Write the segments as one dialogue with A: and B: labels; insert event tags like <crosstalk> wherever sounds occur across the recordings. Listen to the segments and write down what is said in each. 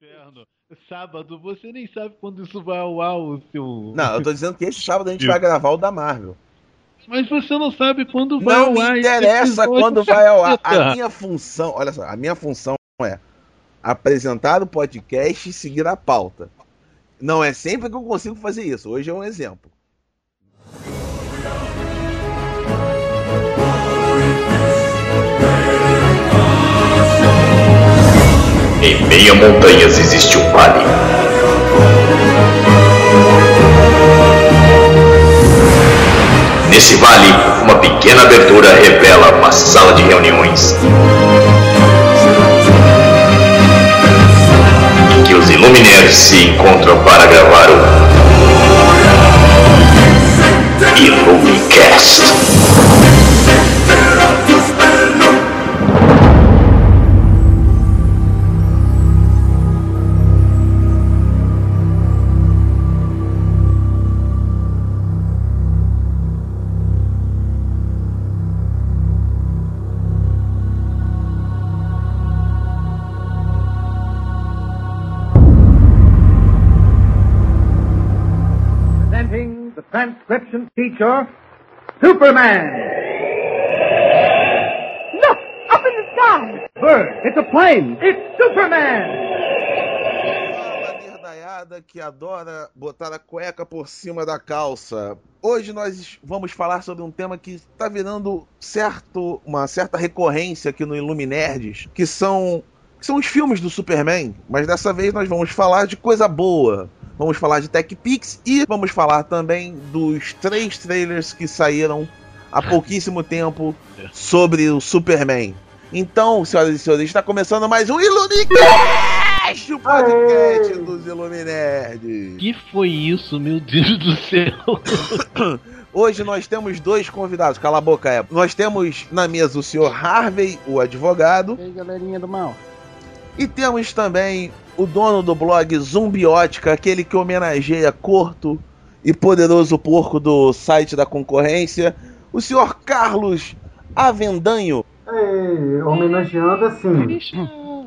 A: inferno. <laughs> Sábado, você nem sabe quando isso vai ao ar, o seu.
B: Não, eu tô dizendo que este sábado a gente vai gravar o da Marvel.
A: Mas você não sabe quando vai
B: Não
A: ao
B: me
A: ar. esse
B: interessa
A: episódio,
B: quando vai ao ar. A minha função, olha só, a minha função é apresentar o podcast e seguir a pauta. Não é sempre que eu consigo fazer isso. Hoje é um exemplo.
C: Em meio a montanhas existe um vale. Nesse vale, uma pequena abertura revela uma sala de reuniões. Em que os Illuminaires se encontram para gravar o Illumicast.
D: The transcription feature Superman.
E: Look! Up in the sky!
D: Bird, it's a plane. It's Superman.
B: Que adora botar a cueca por cima da calça. Hoje nós vamos falar sobre um tema que está virando certo, uma certa recorrência aqui no Iluminerds, que são, que são os filmes do Superman. Mas dessa vez nós vamos falar de coisa boa. Vamos falar de Tech Pix e vamos falar também dos três trailers que saíram há pouquíssimo tempo sobre o Superman. Então, senhoras e senhores, está começando mais um Ilumicast, o podcast dos Iluminerds.
A: que foi isso, meu Deus do céu? <coughs>
B: Hoje nós temos dois convidados, cala a boca, é. Nós temos na mesa o senhor Harvey, o advogado,
D: E aí, galerinha do mal?
B: e temos também o dono do blog Zumbiótica, aquele que homenageia Corto e Poderoso Porco do site da concorrência, o senhor Carlos Avendanho.
F: É, homenageando assim,
A: Bicho,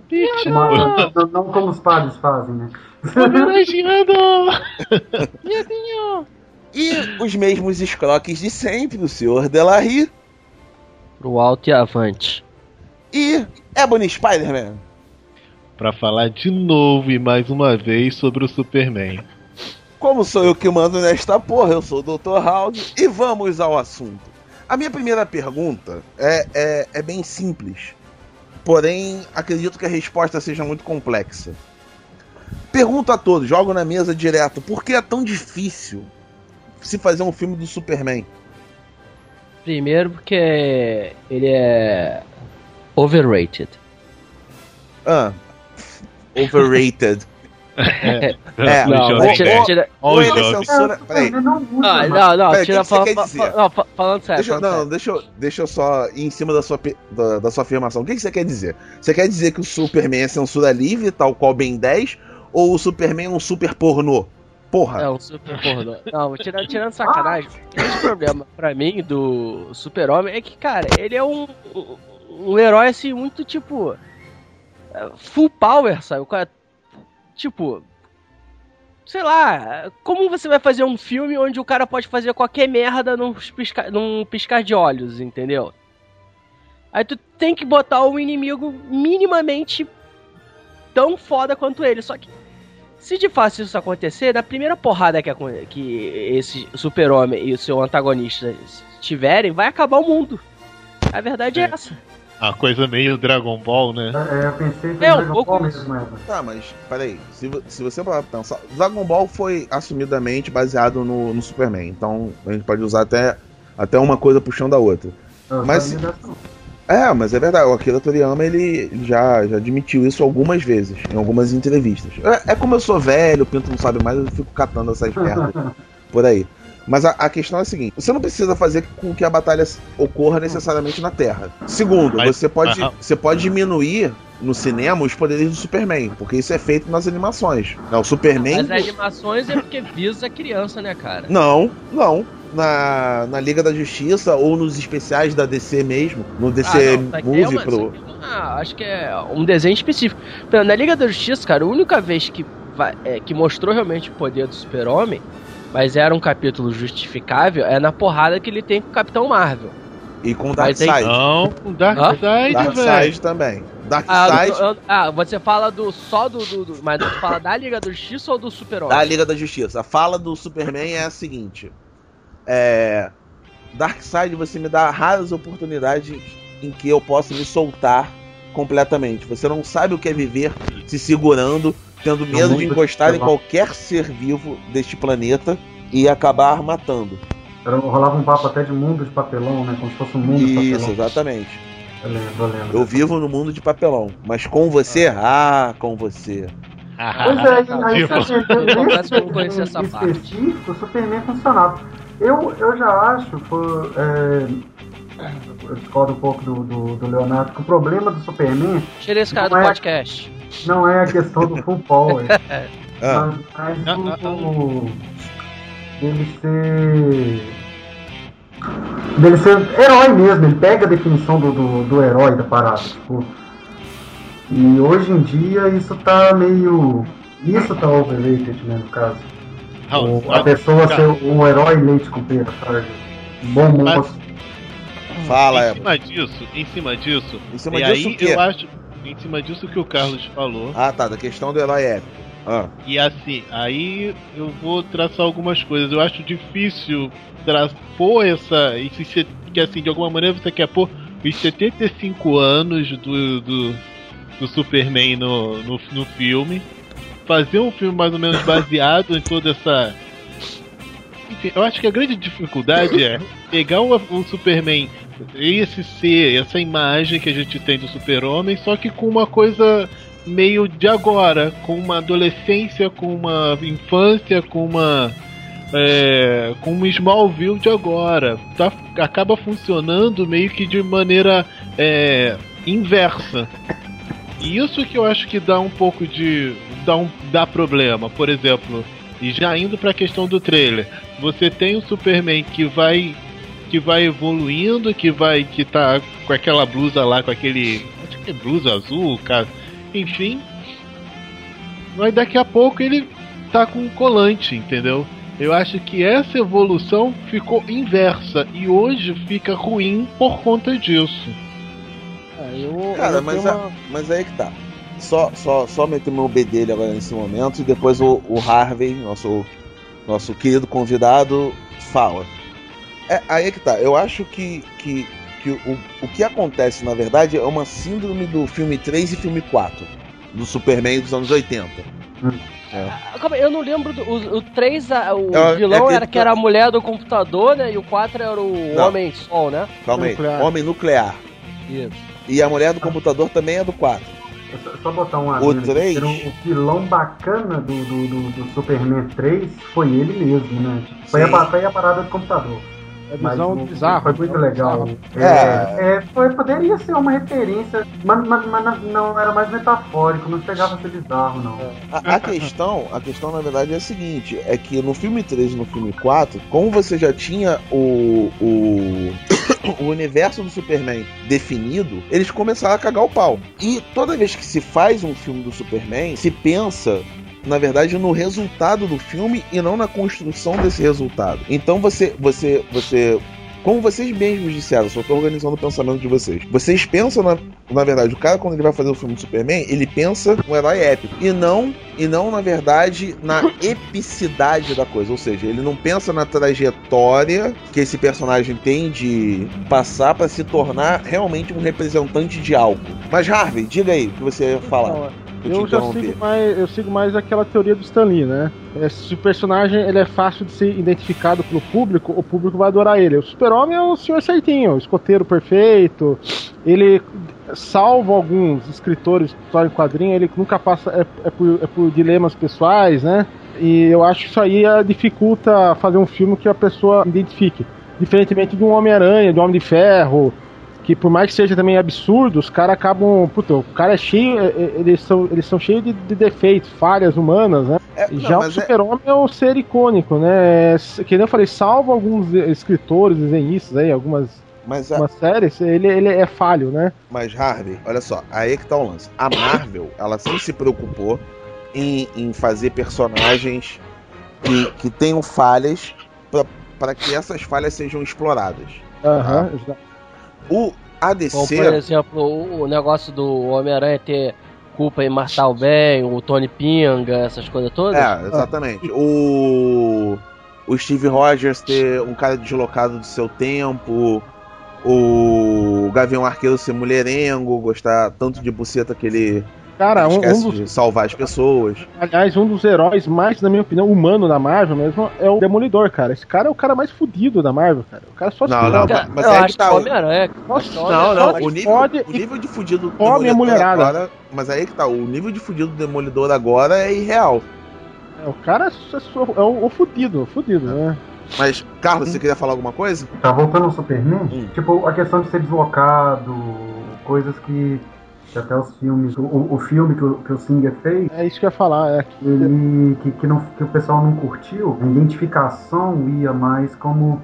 A: bicho,
F: uma- não, não como os padres fazem, né?
A: homenageando! <laughs>
B: E os mesmos escroques de sempre, o senhor Delarry
G: Pro alto e avante.
B: e Ebony Spider-Man.
A: Pra falar de novo e mais uma vez sobre o Superman.
B: Como sou eu que mando nesta porra, eu sou o Dr. House e vamos ao assunto. A minha primeira pergunta é, é, é bem simples, porém acredito que a resposta seja muito complexa. Pergunto a todos, jogo na mesa direto, por que é tão difícil se fazer um filme do Superman?
G: Primeiro porque ele é overrated.
B: Ah, overrated.
A: É,
B: É,
G: não, mas tira, tira-
B: Ou ele censura. Peraí,
F: não usa
G: Ah, não, não,
B: Peraí,
G: tira
B: o que que você
G: fa-
B: quer
G: fa-
B: dizer?
G: fa- não, fa- falando sério.
B: Deixa, não, deixa, eu- deixa eu só ir em cima da sua, da, da sua afirmação. O que, que você quer dizer? Você quer dizer que o Superman é censura livre, tal qual Ben 10, ou o Superman é um super pornô? Porra.
G: É um super pornô. Não, tirando, tirando sacanagem, <laughs> o grande problema pra mim do Super-Homem é que, cara, ele é um, um, um herói assim, muito tipo. É, Full power, sabe? O cara. Tipo. Sei lá, como você vai fazer um filme onde o cara pode fazer qualquer merda num piscar, num piscar de olhos, entendeu? Aí tu tem que botar um inimigo minimamente tão foda quanto ele. Só que se de fato isso acontecer, na primeira porrada que, acon- que esse super-homem e o seu antagonista tiverem, vai acabar o mundo. A verdade é,
A: É.
G: essa.
A: Uma coisa meio Dragon Ball, né?
F: É, eu pensei que
G: É, um
F: Dragon
G: pouco
F: Ball mesmo.
B: Tá, mas peraí. Se, se você parar pra pensar, Dragon Ball foi assumidamente baseado no, no Superman. Então a gente pode usar até, até uma coisa puxando a outra.
F: Eu
B: Mas-
F: sabia dessa.
B: É, mas é verdade. O Akira Toriyama ele ele já, já admitiu isso algumas vezes, em algumas entrevistas. É, é como eu sou velho, o Pinto não sabe mais, eu fico catando essas merdas <laughs> por aí. Mas a, a questão é a seguinte: você não precisa fazer com que a batalha ocorra necessariamente na Terra. Segundo,
A: Mas-
B: você, pode,
A: Aham.
B: você pode diminuir no cinema os poderes do Superman, porque isso é feito nas animações. Não, o Superman.
G: As animações é porque visa a criança, né, cara?
B: Não, não. Na, na Liga da Justiça ou nos especiais da DC mesmo, no DC
G: Ah, não, aqui é
B: Movie
G: uma-
B: pro.
G: Ah, acho que é um desenho específico. Na Liga da Justiça, cara, a única vez que, vai- é, que mostrou realmente o poder do super-homem, mas era um capítulo justificável, é na porrada que ele tem com o Capitão Marvel.
B: E com
G: aí-
B: Darkseid.
A: Não, o Darkseid, velho.
B: Darkseid também.
G: Ah,
B: Darkseid
G: do- ah, você fala do só do, do, do- Mas tu fala da Liga da Justiça ou do super-homem?
B: da Liga da Justiça. A fala do Superman é a seguinte: é, Darkseid, você me dá raras oportunidades em que eu possa me soltar completamente. Você não sabe o que é viver se segurando, tendo medo de encostar em qualquer ser vivo deste planeta e acabar matando.
F: Era- Rolava um papo até de mundo de papelão, né? Como se fosse um mundo de
B: Isso,
F: papelão.
B: exatamente.
F: Eu lembro, eu lembro.
B: Eu vivo no mundo de papelão, mas com você, ah, com você.
F: Pois é, aí, aí
A: Tipo,
F: você vê, nesse específico, o Superman funcionava. Eu, eu já acho, por, é, eu discordo um pouco do, do, do Leonardo, que o problema do Superman
G: Tirei esse cara do
F: é-
G: podcast.
F: Não é a questão do full power, <laughs>
B: Ah,
F: mas, mas
A: Ah,
F: o,
A: ah,
F: o- dele ser dele ser herói mesmo, ele pega a definição do, do, do herói da parada, tipo, e hoje em dia isso tá meio, isso tá overrated, né, no caso.
A: Não,
F: a pessoa ser um herói leite com pera, sabe? Bom
A: Mas-
F: moço.
B: fala,
A: em
B: é.
A: cima disso, em cima disso,
B: Em cima
A: e
B: disso
A: aí
B: o quê?
A: eu acho, em cima disso que o Carlos falou,
B: Ah, tá, da questão do herói épico. Ah,
A: e assim, aí eu vou traçar algumas coisas. Eu acho difícil pôr essa. Que assim, de alguma maneira você quer pôr os 75 anos do, do, do Superman no, no, no filme, fazer um filme mais ou menos <laughs> baseado em toda essa. Enfim, eu acho que a grande dificuldade é <laughs> pegar o, o Superman, esse ser, essa imagem que a gente tem do Super-Homem, só que com uma coisa meio de agora, com uma adolescência, com uma infância, com uma. É, com um Smallville de agora. Tá, acaba funcionando meio que de maneira é, inversa. E isso que eu acho que dá um pouco de. dá, um, dá problema. Por exemplo, e já indo pra questão do trailer, você tem o Superman que vai. Que vai evoluindo, que vai. que tá com aquela blusa lá, com aquele. acho que é blusa azul, cara. Enfim. Mas daqui a pouco ele tá com um colante, entendeu? Eu acho que essa evolução ficou inversa e hoje fica ruim por conta disso.
G: É, eu,
B: Cara,
G: eu
B: mas, a-
G: uma-
B: mas aí que tá. Só, só, só meter meu B dele agora nesse momento e depois o, o Harvey, nosso, nosso querido convidado, fala. É, aí é que tá. Eu acho que, que, que o, o que acontece, na verdade, é uma síndrome do filme 3 e filme 4. Do Superman dos anos 80.
G: Ah, calma aí, eu não lembro do. O, o 3, a- o
B: É, é
G: vilão
B: aquele
G: era que era a mulher do computador, né? E o 4 era o
B: Não.
G: Homem Sol, né?
B: Calma aí.
H: Nuclear.
B: Homem nuclear.
G: Isso.
B: E a mulher do computador também é do 4.
F: É só- Só botar um
B: O
F: adendo aqui,
B: três?
F: era O o vilão bacana do, do, do, do Superman 3 foi ele mesmo, né? Tipo, foi, a, foi a parada do computador.
H: É
F: Mas
H: visão
F: o-
H: bizarra.
F: Foi muito
H: visão
F: legal.
H: bizarra.
F: É, é, foi, poderia ser uma referência, mas, mas- mas não- não era mais metafórico, não chegava a ser bizarro, não.
B: A, a questão, a questão na verdade é a seguinte, é que no filme 3 e no filme 4, como você já tinha o, o, <coughs> o universo do Superman definido, eles começaram a cagar o pau. E toda vez que se faz um filme do Superman, se pensa na verdade no resultado do filme e não na construção desse resultado. Então você você você como vocês mesmos disseram, só tô organizando o pensamento de vocês. Vocês pensam na, na verdade, o cara quando ele vai fazer o filme do Superman, ele pensa um herói épico e não e não na verdade na epicidade da coisa, ou seja, ele não pensa na trajetória que esse personagem tem de passar para se tornar realmente um representante de algo. Mas Harvey, diga aí o que você ia falar. Eu
H: já sigo mais, eu sigo mais aquela teoria do Stan Lee, né? É, se o personagem ele é fácil de ser identificado pelo público, o público vai adorar ele. O Super-Homem é o senhor certinho, o escoteiro perfeito. Ele, salvo alguns escritores de história em quadrinho, ele nunca passa é, é por, é por dilemas pessoais, né? E eu acho que isso aí é, dificulta fazer um filme que a pessoa identifique. Diferentemente de um Homem-Aranha, de um Homem de Ferro, que por mais que seja também absurdo, os caras acabam. Puta, o cara é cheio. é- é- Eles são, eles são cheios de, de defeitos, falhas humanas, né?
B: É, não,
H: Já o
B: é-
H: Super-Homem é... o ser icônico, né? É, Que nem eu falei, salvo alguns escritores, desenhistas aí, algumas
B: Mas, a-
H: uma série, ele, ele é falho, né?
B: mas Harvey, olha só, aí é que tá o lance. A Marvel, ela sempre se preocupou em, em fazer personagens que, que tenham falhas para que essas falhas sejam exploradas.
H: Aham.
B: O
G: Como,
B: ADC.
G: por exemplo, o, o negócio do Homem-Aranha ter culpa em matar o bem, o Tony Pinga, essas coisas todas.
B: É, exatamente. O, o Steve Rogers ter um cara deslocado do seu tempo. O Gavião Arqueiro ser mulherengo, gostar tanto de buceta que ele
H: Cara, um, um dos,
B: de salvar as pessoas.
H: aliás, um dos heróis mais, na minha opinião, humano da Marvel mesmo é o Demolidor, cara. Esse cara é o cara mais fudido da Marvel, cara. O cara só se
B: Não, não,
H: fode.
G: Cara,
B: mas
G: eu
B: é que tá,
G: que o
B: o-
G: Homem-Aranha.
H: Nossa,
G: Não,
B: Não, não,
H: se
B: o nível,
H: fode
B: o nível de fudido
H: a
B: Demolidor
H: mulherada.
B: agora. Mas aí que tá, o nível de fudido do Demolidor agora é irreal.
H: É, o cara é, é o, o fudido, o fudido, né?
B: Mas, Carlos, você queria falar alguma coisa?
F: Tá voltando ao Superman,
B: Hum.
F: tipo, a questão de ser deslocado, coisas que, que até os filmes, o, o filme que o, que o Singer fez,
H: É isso que eu ia falar. É que
F: ele que, que, não, que o pessoal não curtiu, a identificação ia mais como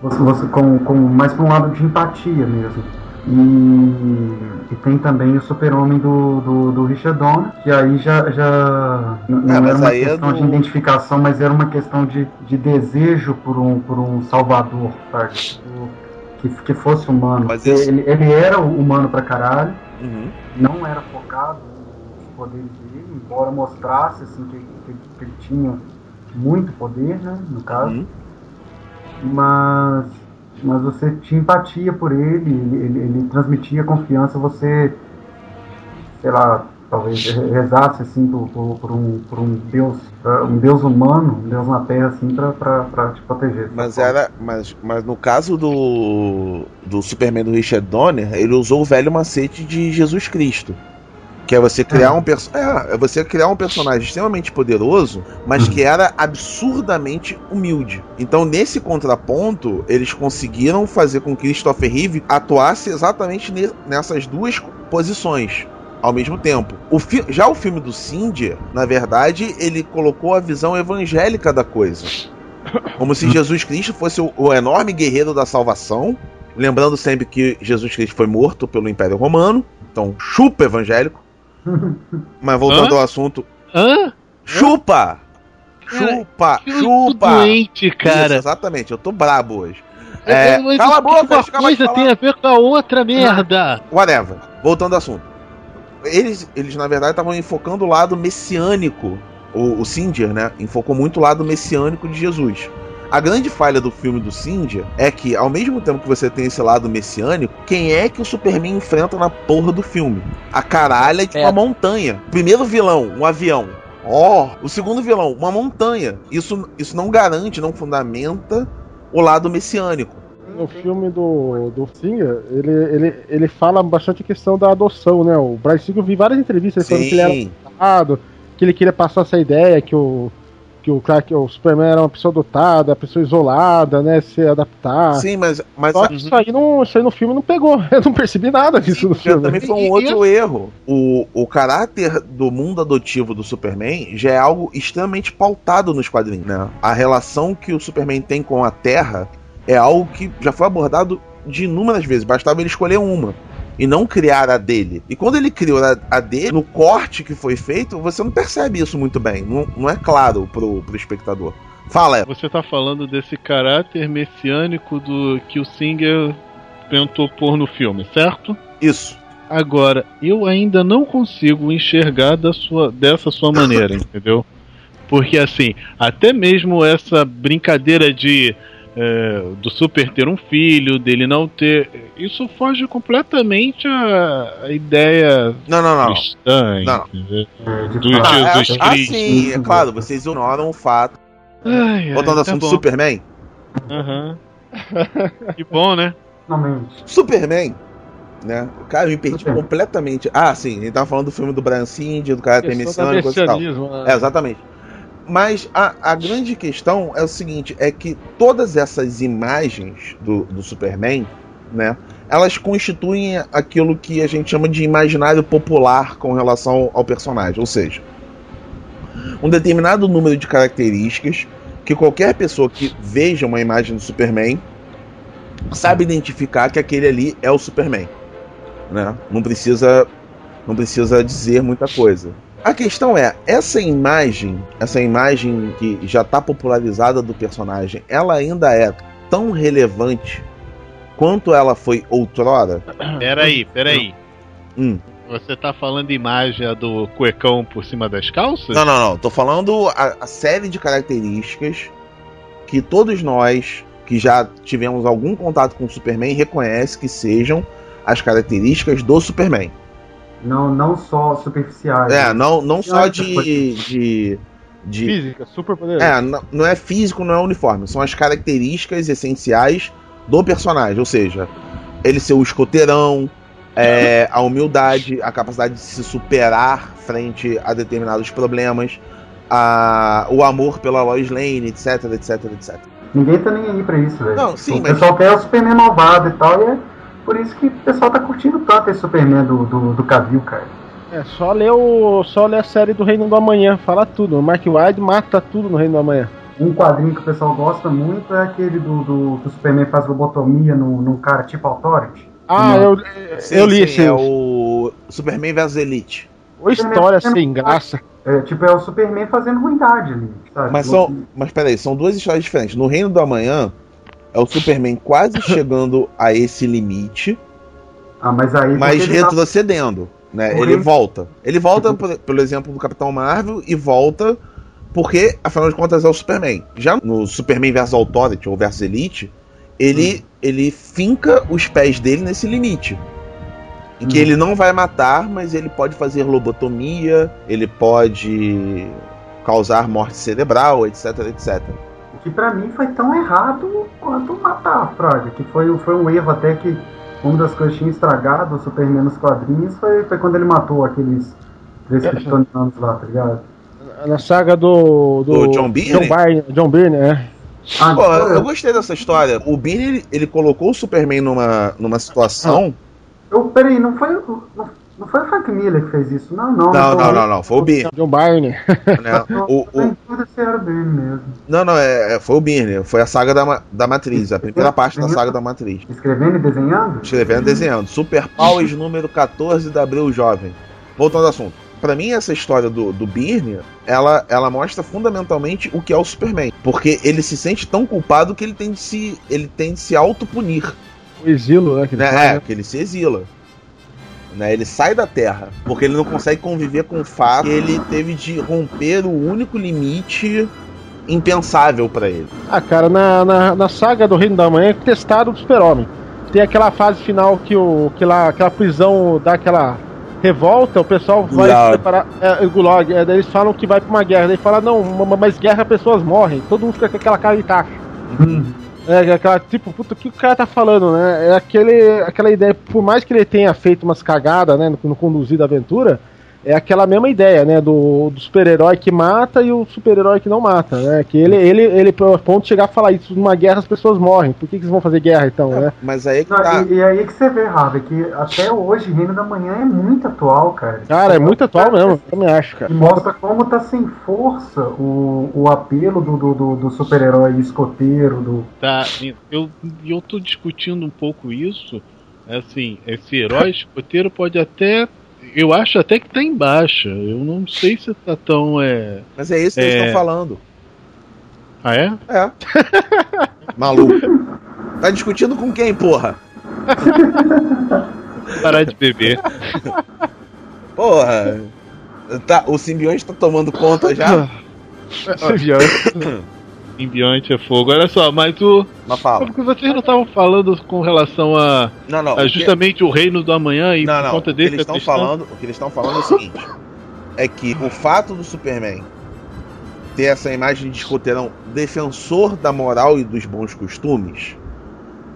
F: você, você com, com mais para um lado de empatia mesmo. E, e tem também o super-homem do, do, do Richard Donner, que aí já, já não
B: Ah,
F: era uma
B: é
F: questão
B: do-
F: de identificação, mas era uma questão de, de desejo por um, por um salvador, sabe? Que, que fosse humano.
B: Mas isso-
F: ele, ele era humano pra caralho,
B: Uhum.
F: Não era focado nos poderes dele, embora mostrasse assim, que, que- que ele tinha muito poder, né, no caso,
B: Uhum.
F: mas, mas você tinha empatia por ele, ele, ele- ele transmitia confiança, você, sei lá, talvez rezasse assim por, por- por um, por um Deus, pra- um Deus humano, um Deus na Terra assim, pra te proteger.
B: Mas era. Mas, mas no caso do. do Superman do Richard Donner, ele usou o velho macete de Jesus Cristo. Que é você criar um perso é, é você criar um personagem extremamente poderoso, mas que era absurdamente humilde. Então, nesse contraponto, eles conseguiram fazer com que Christopher Reeve atuasse exatamente ne- nessas duas posições ao mesmo tempo. O fi- já o filme do Cindy, na verdade, ele colocou a visão evangélica da coisa. Como se Jesus Cristo fosse o, o enorme guerreiro da salvação. Lembrando sempre que Jesus Cristo foi morto pelo Império Romano. Então, chupa evangélico. <laughs> Mas voltando
A: Hã?
B: ao assunto.
A: Hã?
B: Chupa!
A: Cara,
B: Chupa!
A: Eu tô
B: Chupa!
A: doente, cara.
B: Isso, exatamente, eu tô brabo hoje. É,
A: Eu- eu-
B: cala a boca,
A: uma
B: eu
A: coisa tem a ver com a outra merda.
B: Whatever. Voltando ao assunto. Eles, eles na verdade, estavam enfocando o lado messiânico. O, o Sindier, né? Enfocou muito o lado messiânico de Jesus. A grande falha do filme do Sindier é que, ao mesmo tempo que você tem esse lado messiânico, quem é que o Superman enfrenta na porra do filme? A caralha de
G: É.
B: uma montanha. Primeiro vilão, um avião. Ó, o segundo vilão, uma montanha. Isso, isso não garante, não fundamenta o lado messiânico.
H: No filme do, do Singer, ele, ele, ele fala bastante a questão da adoção, né? O Brian Singer, eu vi várias entrevistas falando que ele era adotado, que ele queria passar essa ideia que o, que o, Clark, o Superman era uma pessoa adotada, uma pessoa isolada, né? Se adaptar.
B: Sim, mas, mas
H: Só que isso aí, não, isso aí no filme não pegou. <laughs> Eu não percebi nada disso no filme.
B: também foi um
A: E-
B: outro erro. O, o caráter do mundo adotivo do Superman já é algo extremamente pautado nos quadrinhos, né? A relação que o Superman tem com a Terra é algo que já foi abordado de inúmeras vezes. Bastava ele escolher uma. E não criar a dele. E quando ele criou a, dele, no corte que foi feito, você não percebe isso muito bem. Não, não é claro pro, pro espectador. Fala.
A: Você tá falando desse caráter messiânico do que o Singer tentou pôr no filme, certo?
B: Isso.
A: Agora, eu ainda não consigo enxergar da sua, dessa sua maneira, <laughs> entendeu? Porque assim, até mesmo essa brincadeira de é, do Super ter um filho, dele não ter, isso foge completamente à, à ideia
B: Não, não, não.
A: cristã,
B: Não.
A: entendeu?
F: É,
A: Do.
B: Ah,
A: Jesus
B: é, ah,
A: Cristo.
B: sim, é claro. Vocês ignoram o fato.
A: Ai, ai,
B: Voltando ao
A: tá
B: assunto
A: bom.
B: Superman.
A: Aham. <laughs> que bom, né?
B: Superman, né? O cara me perdi completamente. Ah, sim, a gente tava falando do filme do Brian Singer, do cara
H: do
B: messiânico e tal.
H: né?
B: É, exatamente. Mas a, a grande questão é o seguinte: é que todas essas imagens do, do Superman, né? Elas constituem aquilo que a gente chama de imaginário popular com relação ao personagem. Ou seja, um determinado número de características que qualquer pessoa que veja uma imagem do Superman sabe identificar que aquele ali é o Superman. Né? Não precisa não precisa dizer muita coisa. A questão é, essa imagem, essa imagem que já está popularizada do personagem, ela ainda é tão relevante quanto ela foi outrora?
A: Peraí, peraí.
B: Hum.
A: Você tá falando imagem do cuecão por cima das calças?
B: Não, não, não. Tô falando a, a série de características que todos nós que já tivemos algum contato com o Superman reconhece que sejam as características do Superman.
F: Não, não só superficiais.
B: É, não, não só de, de, de.
H: Física, super poderoso.
B: É, não, não é físico, não é uniforme. São as características essenciais do personagem. Ou seja, ele ser o escoteirão, é, a humildade, a capacidade de se superar frente a determinados problemas, a, o amor pela Lois Lane, etc, etc, etc.
F: Ninguém tá nem aí pra isso, velho.
B: Não, sim,
F: o
B: mas-
F: pessoal quer o Superman malvado e tal, e é por isso que o pessoal tá curtindo tanto esse Superman do, do, do Cavill, cara.
H: É só ler, o, só ler a série do Reino do Amanhã, fala tudo. O Mark Wade mata tudo no Reino do Amanhã.
F: Um quadrinho que o pessoal gosta muito é aquele do, do que o Superman faz lobotomia num, num cara tipo Authority.
H: Ah,
F: Não.
H: eu,
B: Sim,
H: eu li
B: sim,
H: esse.
B: É o Superman vs Elite.
H: Ou história sem graça.
F: É, tipo, é o Superman fazendo ruindade ali, sabe?
B: Mas são. Mas peraí, são duas histórias diferentes. No Reino do Amanhã, é o Superman quase <laughs> chegando a esse limite,
F: Ah, mas aí.
B: mas
F: tá-
B: retrocedendo. Né?
F: O
B: Ele volta. Ele volta, por- pelo exemplo do Capitão Marvel, e volta porque, afinal de contas, é o Superman. Já no Superman vs Authority ou vs Elite, ele, ele finca os pés dele nesse limite. Em que
F: Hum.
B: ele não vai matar, mas ele pode fazer lobotomia, ele pode causar morte cerebral, etc, etc.
F: que pra mim foi tão errado quanto matar a Fraga, que foi, foi um erro até que uma das coisas que tinha estragado o Superman nos quadrinhos foi, foi quando ele matou aqueles três kryptonianos lá, tá ligado?
H: Na saga do. Do,
B: Do John Byrne?
H: John Byrne, John Byrne, é.
F: Ah,
B: Pô,
F: então,
B: eu gostei dessa história. O Byrne, ele, ele colocou o Superman numa, numa situação...
F: eu, peraí, não foi, o- não, não foi o Frank Miller que fez isso, não, não.
B: Não, não, não, não. Foi o Byrne.
H: John Byrne.
B: Né?
F: Não,
B: O, o, não, não, é, é- foi o Byrne. Foi a saga da, da Matriz. A primeira parte da saga da Matriz.
F: Escrevendo e desenhando?
B: Escrevendo e desenhando. Super Powers número 14 da Abril Jovem. Voltando ao assunto. Pra mim, essa história do, do Byrne, ela, ela mostra fundamentalmente o que é o Superman. Porque ele se sente tão culpado que ele tem de se, ele tem de se autopunir.
H: O exílio, né? Que ele
B: Né? É,
H: né?
B: que ele se exila. Né? Ele sai da Terra. Porque ele não consegue conviver com o fato que ele teve de romper o único limite impensável pra ele.
H: Ah, cara, na, na, na saga do Reino da Manhã, testaram o Super-Homem. Tem aquela fase final que, o, que lá, aquela prisão dá aquela revolta, o pessoal vai
B: Gulag.
H: se preparar. É, o Gulag, é, eles falam que vai pra uma guerra. Daí fala, não, ma- mas guerra pessoas morrem. Todo mundo fica com aquela cara de tacho. É, aquela, tipo, puta, o que o cara tá falando, né? É aquele, aquela ideia, por mais que ele tenha feito umas cagadas, né, no, no conduzir da aventura, é aquela mesma ideia, né, do, do super-herói que mata e o super-herói que não mata, né? Que ele, ele, ele, a ponto de chegar a falar isso, numa guerra as pessoas morrem, por que, que eles vão fazer guerra então, né?
B: Mas aí é que
F: Não,
B: tá.
F: e, e aí que você vê, Harvey, que até hoje Reino da Manhã é muito atual, cara.
H: Cara, é muito atual mesmo, eu também acho,
F: E
H: cara.
F: mostra como tá sem força o, o apelo do, do, do, do super-herói escoteiro, do.
A: Tá, eu, eu tô discutindo um pouco isso. Assim, esse herói escoteiro pode até. Eu acho até que tá em baixa. Eu não sei se tá tão. É...
B: Mas é isso que eles
A: É.
B: estão falando.
A: Ah, é?
B: É. <laughs> Maluco. Tá discutindo com quem, porra?
A: Parar de beber.
B: Porra. Tá, o simbionte tá tomando conta já? <laughs>
A: Simbionte <coughs> é fogo. Olha só, mas o.
B: Mas fala.
A: Porque vocês não estavam falando com relação a,
B: Não, não.
A: a
B: o que-
A: justamente o reino do amanhã e
B: Não,
A: por conta
B: O que
A: dele.
B: eles estão falando, o que eles estão falando é o seguinte: é que o fato do Superman ter essa imagem de escoteirão defensor da moral e dos bons costumes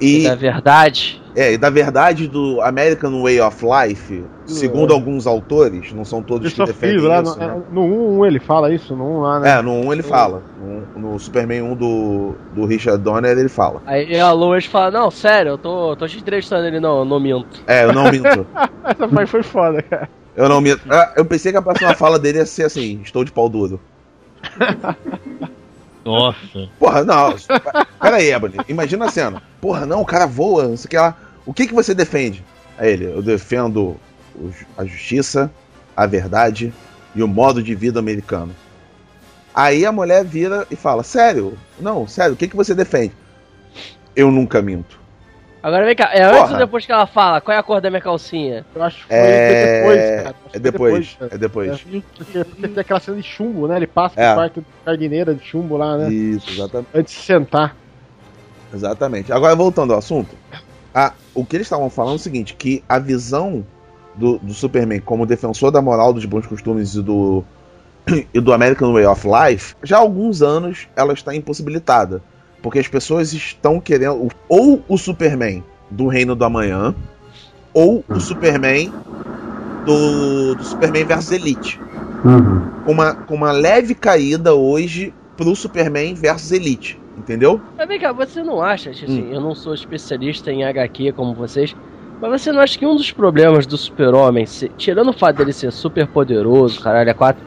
B: e
G: Da verdade.
B: é, e da verdade do American Way of Life, segundo alguns autores, não são todos que defendem
H: Reeve, lá
B: isso,
H: no,
B: né?
H: no 1, 1 ele fala isso, no 1 lá, né?
B: É, no 1 ele fala. No, no Superman 1 do, do Richard Donner ele fala.
G: Aí a Lois fala, não, sério, eu tô, tô te entrevistando ele, não, eu não minto.
B: É, eu não minto. <laughs>
H: Essa parte foi foda, cara.
B: Eu não minto. Ah, Eu pensei que a próxima fala dele ia ser assim: estou de pau duro. <laughs>
A: Nossa.
B: Porra, não. Pera aí, Ebony. Imagina a cena. Porra, não, o cara voa, não sei o que lá. O que, que você defende? Aí ele, eu defendo a justiça, a verdade e o modo de vida americano. Aí a mulher vira e fala: Sério? Não, sério, o que, que você defende? Eu nunca minto.
G: Agora vem cá, é antes
B: Porra.
G: ou depois que ela fala? Qual é a cor da minha calcinha?
H: Eu acho que foi
B: É.
H: depois, cara. Acho que
B: É depois. É depois.
H: É, porque, porque tem aquela cena de chumbo, né? Ele passa
B: É.
H: pro quarto de jardineira de chumbo lá, né?
B: Isso, exatamente.
H: Antes de sentar.
B: Exatamente. Agora, voltando ao assunto, a- o que eles estavam falando é o seguinte: que a visão do, do Superman como defensor da moral, dos bons costumes e do, <clears throat> e do American Way of Life, já há alguns anos ela está impossibilitada. Porque as pessoas estão querendo ou o Superman do Reino do Amanhã, ou o Superman do, do Superman versus Elite.
F: Uhum.
B: Com uma, com uma leve caída hoje pro Superman versus Elite. Entendeu?
G: Mas vem cá, você não acha, assim,
B: Hum.
G: eu não sou especialista em HQ como vocês, mas você não acha que um dos problemas do super-homem, se- tirando o fato dele ser super poderoso, caralho, é quatro,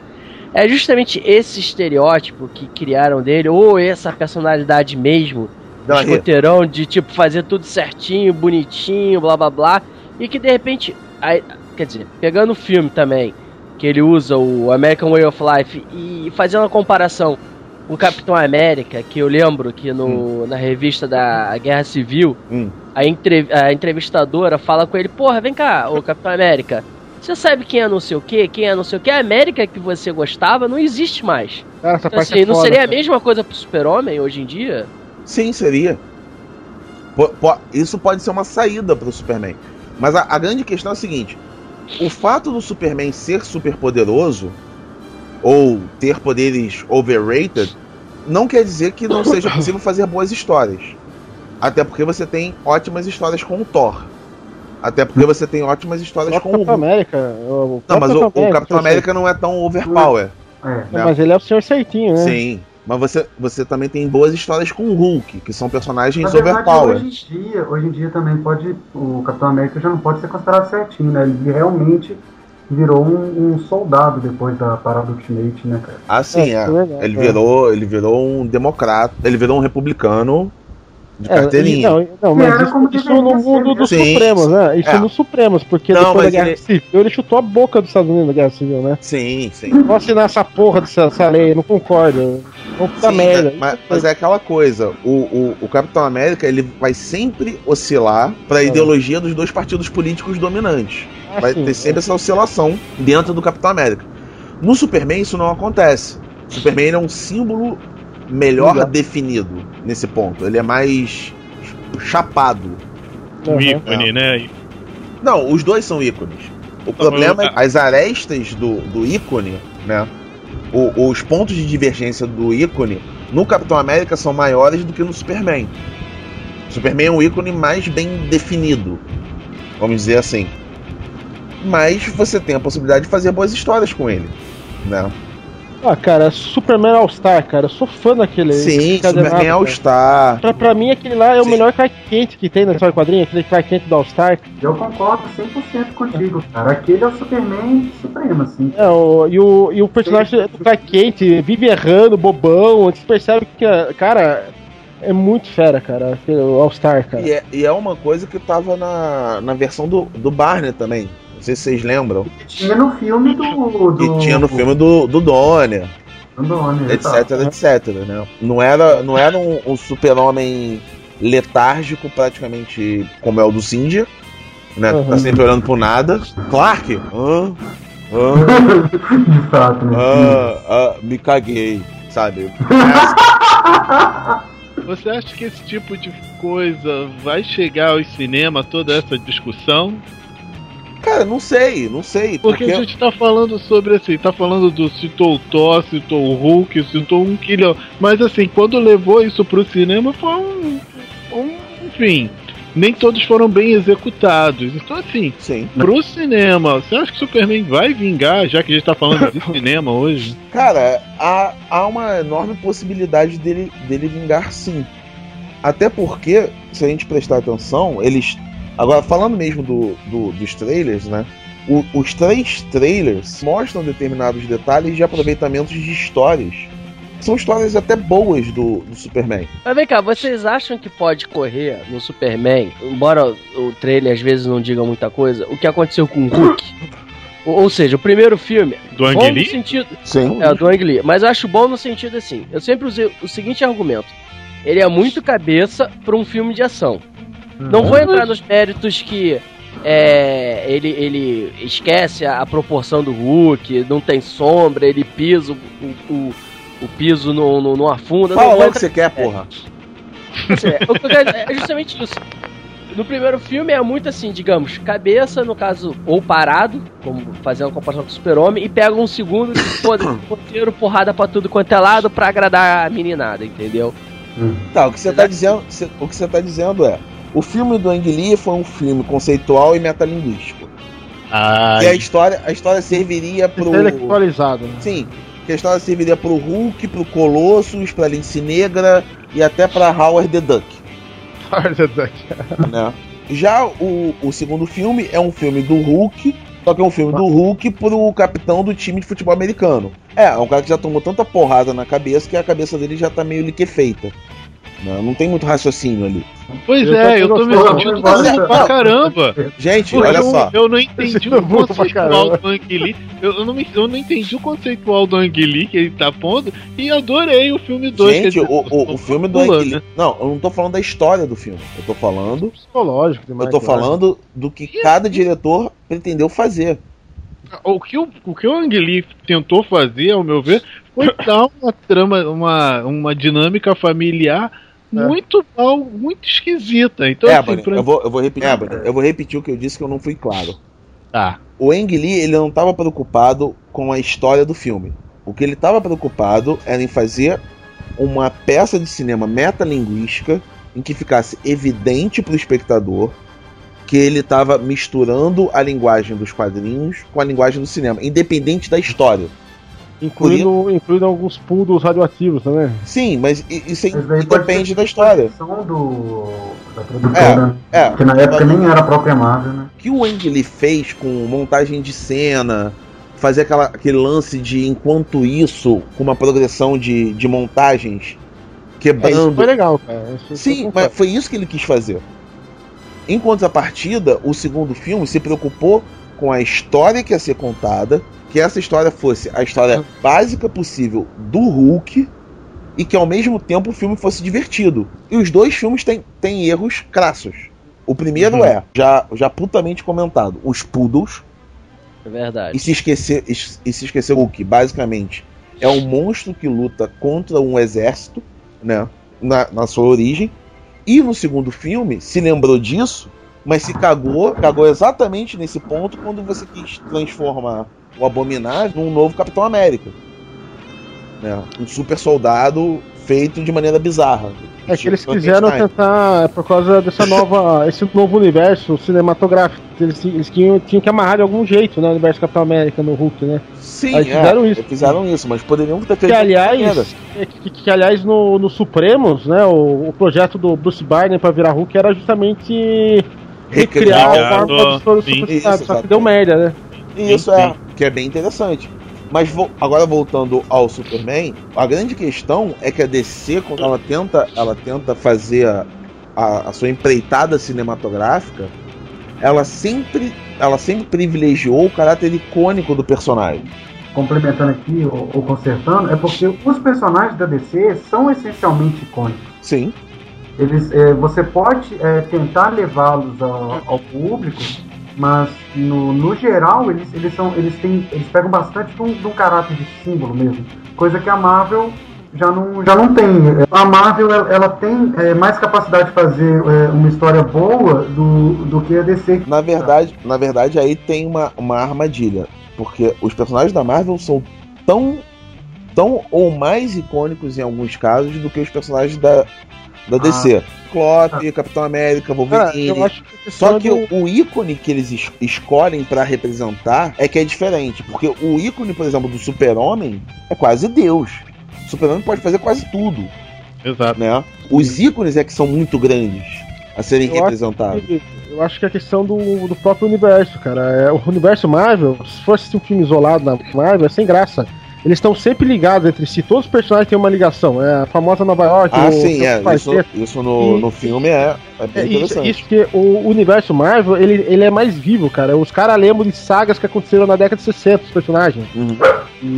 G: é justamente esse estereótipo que criaram dele, ou essa personalidade mesmo,
B: ri-
G: escoteirão de tipo fazer tudo certinho, bonitinho, blá blá blá, e que de repente, aí, quer dizer, pegando o filme também, que ele usa o American Way of Life e fazendo uma comparação com o Capitão América, que eu lembro que no, na revista da Guerra Civil,
B: Hum.
G: a, entre- a entrevistadora fala com ele, porra, vem cá, ô Capitão América, você sabe quem é não sei o que, quem é não sei o que, a América que você gostava não existe mais.
H: Cara, essa
G: Então,
H: parte
G: assim,
H: é
G: não
H: foda,
G: seria a
H: cara.
G: mesma coisa pro super-homem hoje em dia?
B: Sim, seria. Isso pode ser uma saída pro Superman. Mas a, a grande questão é a seguinte: o fato do Superman ser super poderoso ou ter poderes overrated não quer dizer que não seja possível fazer boas histórias. Até porque você tem ótimas histórias com o Thor. Até porque você tem ótimas histórias
H: O
B: com o
H: Capitão
B: Hulk.
H: América. O,
B: Não, mas o, o
H: Capitão.
B: América não é tão overpower.
F: É.
B: né?
H: Mas ele é o senhor certinho, né?
B: Sim. Mas você, você também tem boas histórias com o Hulk, que são
F: Na
B: personagens
F: verdade,
B: overpower.
F: hoje em dia, hoje em dia também pode. O Capitão América já não pode ser considerado certinho, né? Ele realmente virou um, um soldado depois da parada Ultimate, né, cara?
B: Ah, sim,
H: É,
B: é.
H: é verdade,
B: Ele
H: é.
B: virou, ele virou um democrata, ele virou um republicano de
H: É,
B: carteirinha.
H: não, não, mas isso,
F: como
H: isso no mundo dos
B: Sim,
H: Supremos, né? Isso
B: é.
H: nos Supremos, porque
B: Não,
H: depois da
B: mas
H: Guerra
B: ele-
H: Civil ele chutou a boca dos Estados Unidos na Guerra Civil, né?
B: Sim, sim.
H: Vou assinar essa porra dessa, dessa lei, não concordo. Vamos puta
B: Sim,
H: merda.
B: mas, mas é aquela coisa, o, o, o Capitão América ele vai sempre oscilar para a
H: É.
B: ideologia dos dois partidos políticos dominantes.
H: Ah,
B: Vai
H: sim,
B: ter sempre essa oscilação dentro do Capitão América. No Superman isso não acontece. O Superman é um símbolo melhor
H: Exato.
B: definido nesse ponto. Ele é mais chapado.
H: Uhum.
A: Um ícone, né?
B: Não, os dois são ícones. O problema é que as arestas do, do ícone, né? o- os pontos de divergência do ícone no Capitão América são maiores do que no Superman. O Superman é um ícone mais bem definido, vamos dizer assim. Mas você tem a possibilidade de fazer boas histórias com ele, né?
H: Ah, cara, Superman All-Star, cara, eu sou fã daquele.
B: Sim, Superman. All-Star.
H: Pra, pra mim, aquele lá é o
B: Sim.
H: melhor Clark Kent que tem na história quadrinha, aquele Clark Kent do All-Star.
F: Eu concordo 100% contigo, cara. Aquele é o Superman supremo, assim.
H: É, o, e, o, e o personagem do Clark Kent vive errando, bobão, você percebe que, cara, é muito fera, cara, o All-Star, cara.
B: E é, e é uma coisa que tava na, na versão do, do Barney também. Não sei se vocês lembram.
F: Que tinha no filme do.
B: Que
F: do
B: tinha no filme do, do Donner.
F: do Donner,
B: etc,
F: exato.
B: etc, né? Não era, não era um, um super-homem letárgico, praticamente como é o do Cindy, né?
H: Uhum.
B: Tá sempre olhando pro nada. Clark? Ah, <laughs> ah,
F: De fato, né?
B: ah, ah, me caguei, sabe? <laughs>
A: Você acha que esse tipo de coisa vai chegar aos cinemas, toda essa discussão?
B: Cara, não sei, não sei.
A: Porque,
B: Porque,
A: a gente tá falando sobre assim, tá falando do citou o Thor, citou o Hulk, citou um quilhão. Mas assim, quando levou isso pro cinema foi um. um enfim. Nem todos foram bem executados. Então assim,
B: sim.
A: pro cinema, você acha que Superman vai vingar, já que a gente tá falando de <laughs> cinema hoje?
B: Cara, há, há uma enorme possibilidade dele, dele vingar sim. Até porque, se a gente prestar atenção, eles. Agora, falando mesmo do, do- dos trailers, né? O- os três trailers mostram determinados detalhes de aproveitamentos de histórias são histórias até boas do, do Superman.
G: Mas vem cá, vocês acham que pode correr no Superman, embora o trailer às vezes não diga muita coisa, o que aconteceu com o Hulk? <laughs> Ou, ou seja, o primeiro filme.
A: Do
G: bom
A: Ang
G: no
A: Lee?
G: sentido.
B: Sim.
G: É, do Ang Lee. Mas eu acho bom no sentido assim. Eu sempre usei o seguinte argumento. Ele é muito cabeça para um filme de ação. Não vou entrar nos méritos que é, ele, ele esquece a, a proporção do Hulk, não tem sombra, ele pisa, o, o, o piso não, não, não afunda.
B: Fala logo o que você quer, porra.
G: É, eu quero- é justamente isso. No primeiro filme é muito assim, digamos, cabeça, no caso, ou parado, como fazendo comparação com o super-homem, e pega um segundo de roteiro, <coughs> porrada pra tudo quanto é lado pra agradar a meninada, entendeu?
B: Tá, o que você tá dizendo, o que você tá dizendo é, o filme do Ang Lee foi um filme conceitual e metalinguístico.
A: Ah,
B: E a história, a história serviria pro
H: Intelectualizado, né?
B: Sim, que a história serviria pro Hulk, pro Colossus, pra Lince Negra e até pra <laughs> Howard the Duck, né? Já o, o segundo filme é um filme do Hulk, só que é um filme do Hulk pro capitão do time de futebol americano. É, é um cara que já tomou tanta porrada na cabeça que a cabeça dele já tá meio liquefeita. Né? Não tem muito raciocínio ali.
A: Pois
H: Eu
A: é,
H: tô
A: eu tô me sentindo burro pra caramba.
B: Gente,
A: Pô,
B: olha
A: eu,
B: só.
A: eu não entendi
H: Tô
A: o conceitual do Ang Lee. Eu, eu não me, eu não entendi o conceitual do Ang Lee que ele tá pondo e adorei o filme 2.
B: Gente, o, o, o filme do
A: pulando,
B: Ang Lee.
A: né?
B: Não, eu não tô falando da história do filme. Eu tô falando.
H: Psicológico
B: Eu
H: demais.
B: tô
H: eu acho.
B: falando do que cada diretor pretendeu fazer.
A: O que o, o que o Ang Lee tentou fazer, ao meu ver, foi <laughs> dar uma trama, uma, uma dinâmica familiar
H: É.
A: muito mal, muito esquisita. Então,
B: é,
A: assim, pra...
B: eu, vou, eu, vou repetir, é, eu vou repetir o que eu disse que eu não fui claro.
A: Tá.
B: O Ang Lee ele não estava preocupado com a história do filme. O que ele estava preocupado era em fazer uma peça de cinema metalinguística em que ficasse evidente para o espectador que ele estava misturando a linguagem dos quadrinhos com a linguagem do cinema, independente da história.
H: Incluindo, incluindo alguns poodles radioativos também.
B: Sim, mas isso aí
F: Mas
B: depende da história.
F: Do, da produtora,
B: É,
F: que na época nem era a própria Marvel, né?
B: O que o Ang Lee fez com montagem de cena, fazer aquela, aquele lance de, enquanto isso, com uma progressão de, de montagens
H: É, isso
B: quebrando.
H: foi legal, cara. Isso-
B: Sim,
H: eu
B: mas foi isso que ele quis fazer. Em contrapartida, o segundo filme se preocupou com a história que ia ser contada, que essa história fosse a história básica possível do Hulk e que ao mesmo tempo o filme fosse divertido. E os dois filmes têm, têm erros crassos. O primeiro
A: Uhum.
B: é, já, já putamente comentado, os poodles,
G: É verdade.
B: e se esquecer, e se esquecer o Hulk, basicamente, é um monstro que luta contra um exército, né? Na, na sua origem. E no segundo filme, se lembrou disso, mas se cagou, cagou exatamente nesse ponto quando você quis transformar o Abominável num novo Capitão América. Né? Um super soldado feito de maneira bizarra.
H: É que eles quiseram tentar, é por causa dessa nova, <laughs> esse novo universo cinematográfico. Eles, eles tinham, tinham que amarrar de algum jeito, né? O universo Capitão América no Hulk, né?
B: Sim,
H: Aí
B: é,
H: fizeram isso.
B: Fizeram isso, mas poderiam ter feito
H: Que aliás, é que, que, aliás no, no Supremos, né? O, o projeto do Bruce Banner pra virar Hulk era justamente recriar
B: Recriar
H: a forma dos todos
A: sim.
H: super
B: Isso,
H: só que deu merda, né?
B: Isso
A: Sim,
B: é,
A: sim.
B: que é bem interessante. Mas vo- agora voltando ao Superman, a grande questão é que a DC, quando ela tenta, ela tenta fazer a, a- a sua empreitada cinematográfica, ela sempre, ela sempre privilegiou o caráter icônico do personagem.
F: Complementando aqui ou, ou consertando, é porque os personagens da DC são essencialmente icônicos.
B: Sim,
F: Eles, é, você pode é, tentar levá-los ao, público, mas no, no geral eles, eles são eles têm eles pegam bastante de um, caráter de símbolo mesmo, coisa que a Marvel já não, já não tem. A Marvel ela, ela tem é, mais capacidade de fazer é, uma história boa do, do que a DC.
B: na verdade, na verdade aí tem uma, uma armadilha, porque os personagens da Marvel são tão tão ou mais icônicos em alguns casos do que os personagens da, da DC. Klopp, Capitão América, Wolverine.
H: eu acho que a
B: Só que
H: do-
B: o, ícone que eles es- escolhem pra representar é que é diferente. Porque o ícone, por exemplo, do Super-Homem é quase Deus. O Super-Homem pode fazer quase tudo,
A: Exato.
B: né? Os ícones é que são muito grandes a serem
H: Eu acho
B: representados.
H: Eu acho que é a questão do, do próprio universo, cara. É, o universo Marvel, se fosse um filme isolado na Marvel, é sem graça. Eles estão sempre ligados entre si. Todos os personagens têm uma ligação. É a famosa Nova York.
B: Ah,
H: o-
B: sim, é. Isso, isso no,
H: E-
B: no filme é, é bem
H: É, isso,
B: interessante.
H: isso que o universo Marvel, ele, ele é mais vivo, cara. Os caras lembram de sagas que aconteceram na década de 60, os personagens.
B: Uhum.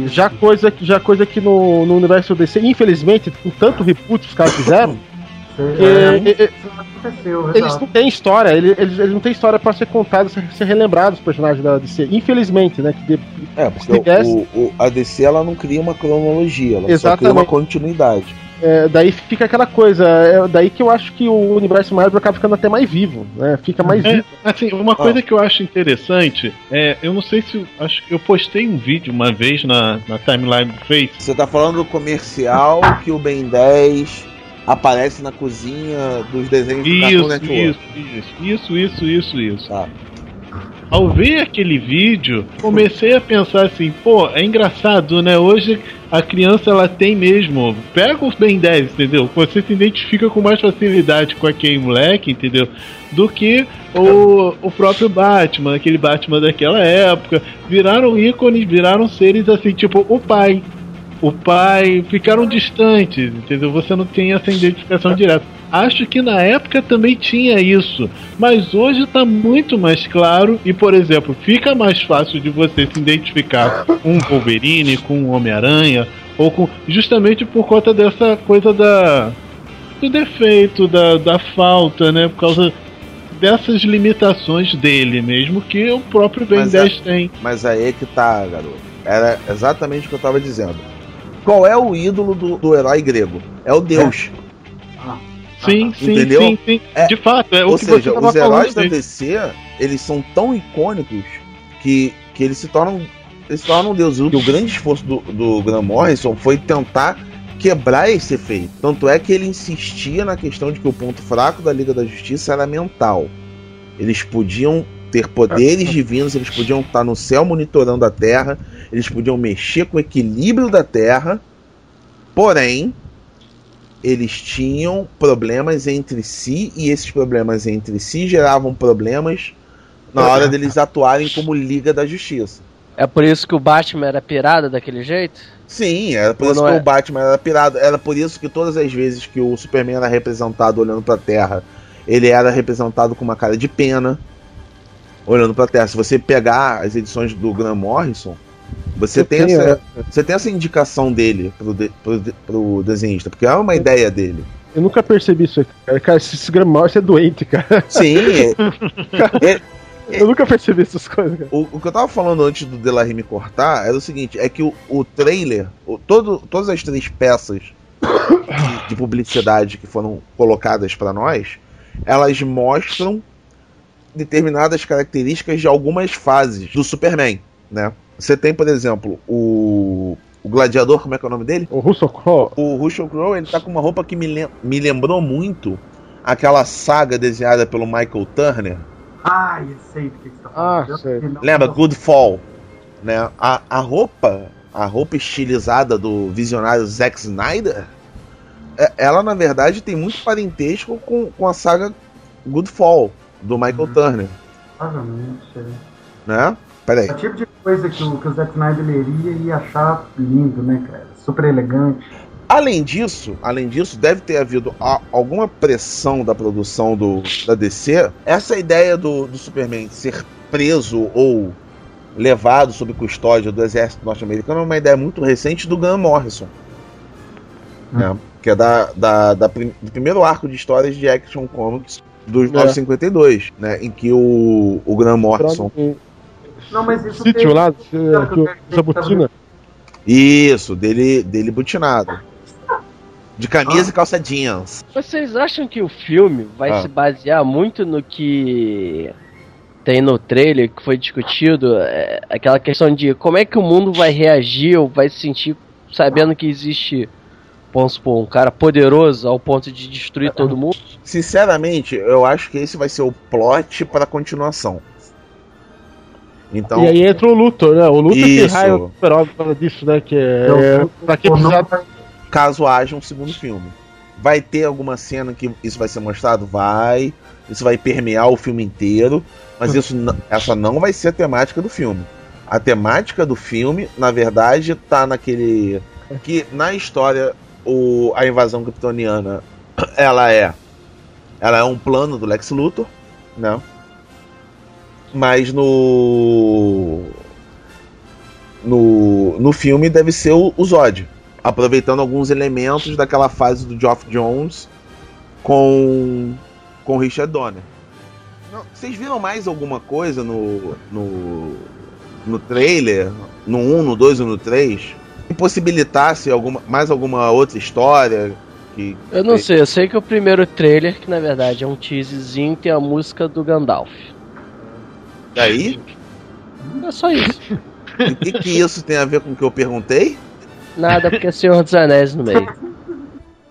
H: Já coisa, que- já coisa que no, no universo DC, infelizmente, com tanto reboot que os caras fizeram, <laughs> que,
F: É, isso não aconteceu,
H: eles não têm história, eles, eles, eles não têm história pra ser contada, ser, ser relembrado os personagens da DC. Infelizmente, né? Que de-
B: É, porque
H: Se tivesse-
B: o, o- a DC ela não cria uma cronologia, ela só cria
H: Exatamente.
B: uma continuidade.
H: é, daí fica aquela coisa, é daí que eu acho que o universo Marvel acaba ficando até mais vivo, né? Fica mais
A: É,
H: vivo.
A: assim, uma coisa que eu acho interessante é, eu não sei se acho que eu postei um vídeo uma vez na, na timeline do Face.
B: Você tá falando do comercial que o Ben 10 aparece na cozinha dos desenhos do Cartoon
A: Isso,
B: Network.
A: isso, isso, isso, isso, isso, isso.
B: Tá.
A: Ao ver aquele vídeo, comecei a pensar assim, pô, é engraçado, né? Hoje a criança ela tem mesmo. Pega os Ben 10, entendeu? Você se identifica com mais facilidade com aquele moleque, entendeu? Do que o, o próprio Batman, aquele Batman daquela época. Viraram ícones, viraram seres assim, tipo o pai. O pai ficaram distantes, entendeu? Você não tem essa identificação direta. Acho que na época também tinha isso, mas hoje tá muito mais claro e, por exemplo, fica mais fácil de você se identificar com um Wolverine, com um Homem-Aranha, ou com justamente por conta dessa coisa da do defeito, da, da falta, né? Por causa dessas limitações dele mesmo que o próprio Ben
B: Mas é-
A: 10 tem.
B: Mas aí é que tá, garoto. Era exatamente o que eu tava dizendo. Qual é o ídolo do, do herói grego? É o Deus.
A: Sim, sim,
B: Entendeu?
A: sim, sim.
B: É,
A: de fato, é
B: Ou
A: o que você
B: seja, os heróis da. DC, eles são tão icônicos que, que eles se tornam. Eles se tornam deuses. E o grande esforço do, do Graham Morrison foi tentar quebrar esse efeito. Tanto é que ele insistia na questão de que o ponto fraco da Liga da Justiça era mental. Eles podiam ter poderes divinos, eles podiam estar no céu monitorando a Terra, eles podiam mexer com o equilíbrio da Terra, porém, eles tinham problemas entre si e esses problemas entre si geravam problemas na hora deles atuarem como Liga da Justiça.
G: É por isso que o Batman era pirada daquele jeito?
B: Sim, era por
G: Ou
B: isso que
G: é?
B: o Batman era pirado. Era por isso que todas as vezes que o Superman era representado olhando pra Terra, ele era representado com uma cara de pena, olhando pra Terra. Se você pegar as edições do Graham Morrison, você
H: Eu
B: tem,
H: tenho,
B: essa, você tem essa indicação dele pro, de, pro, pro desenhista, porque é uma ideia dele.
H: Eu nunca percebi isso cara. Cara, esse, Graham Morrison é doente, cara.
B: Sim, <laughs> é-
H: Eu nunca percebi essas coisas, cara.
B: O, o que eu tava falando antes do Delarry me cortar era o seguinte: é que o, o trailer, o- todo, todas as três peças de, de publicidade que foram colocadas pra nós, elas mostram determinadas características de algumas fases do Superman, né? Você tem, por exemplo, o, o gladiador, como é que é o nome dele?
H: O Russell Crowe.
B: O Russell Crowe, ele tá com uma roupa que me, lem- me lembrou muito aquela saga desenhada pelo Michael Turner,
F: Ah, eu sei do que você tá
H: Ah,
F: falando. Eu
H: sei.
B: Lembra? Good Fall. Né? A, a roupa, a roupa estilizada do visionário Zack Snyder, é- ela na verdade tem muito parentesco com, com a saga Good Fall, do Michael
F: Uhum.
B: Turner.
F: Provavelmente. é.
B: Né? Peraí.
F: É o tipo de coisa que o, que o Zack Snyder leria e ia achar lindo, né, cara? Super elegante.
B: Além disso, além disso, deve ter havido a- alguma pressão da produção do, da DC. Essa ideia do, do Superman ser preso ou levado sob custódia do exército norte-americano é uma ideia muito recente do Graham Morrison. né? Que é da, da, da prim- do primeiro arco de histórias de Action Comics dos
H: É.
B: 952, né? Em que o, o Graham Morrison.
F: Não, mas isso
H: Sítio
F: tem-
H: lá, que o Zabutina.
B: Isso, dele, dele butinado. De camisa e calça jeans.
G: Vocês acham que o filme vai
B: Ah.
G: se basear muito no que tem no trailer que foi discutido? é, aquela questão de como é que o mundo vai reagir ou vai se sentir sabendo que existe, vamos supor, um cara poderoso ao ponto de destruir todo mundo?
B: Sinceramente, eu acho que esse vai ser o plot para a continuação. Então,
H: E aí entra o Luthor, né? O Luthor que
B: Isso.
H: raio do super causa disso, né? Que é. Pra que precisar.
B: caso haja um segundo filme, vai ter alguma cena que isso vai ser mostrado? Vai. Isso vai permear o filme inteiro. Mas isso, essa não vai ser a temática do filme. A temática do filme, na verdade, tá naquele. Que na história, o, a invasão kryptoniana ela é. Ela é um plano do Lex Luthor, né? Mas no. No, no filme deve ser o, o Zod. Aproveitando alguns elementos daquela fase do Geoff Jones com. com Richard Donner. Vocês viram mais alguma coisa no. no. no trailer? No 1, no 2 ou no 3? Que possibilitasse alguma, mais alguma outra história? Que,
G: Eu não sei, eu sei que o primeiro trailer, que na verdade é um teaserzinho, tem a música do Gandalf.
B: E aí?
G: É só isso.
B: O <laughs> que, que isso tem a ver com o que eu perguntei?
G: Nada, porque é Senhor dos Anéis no meio.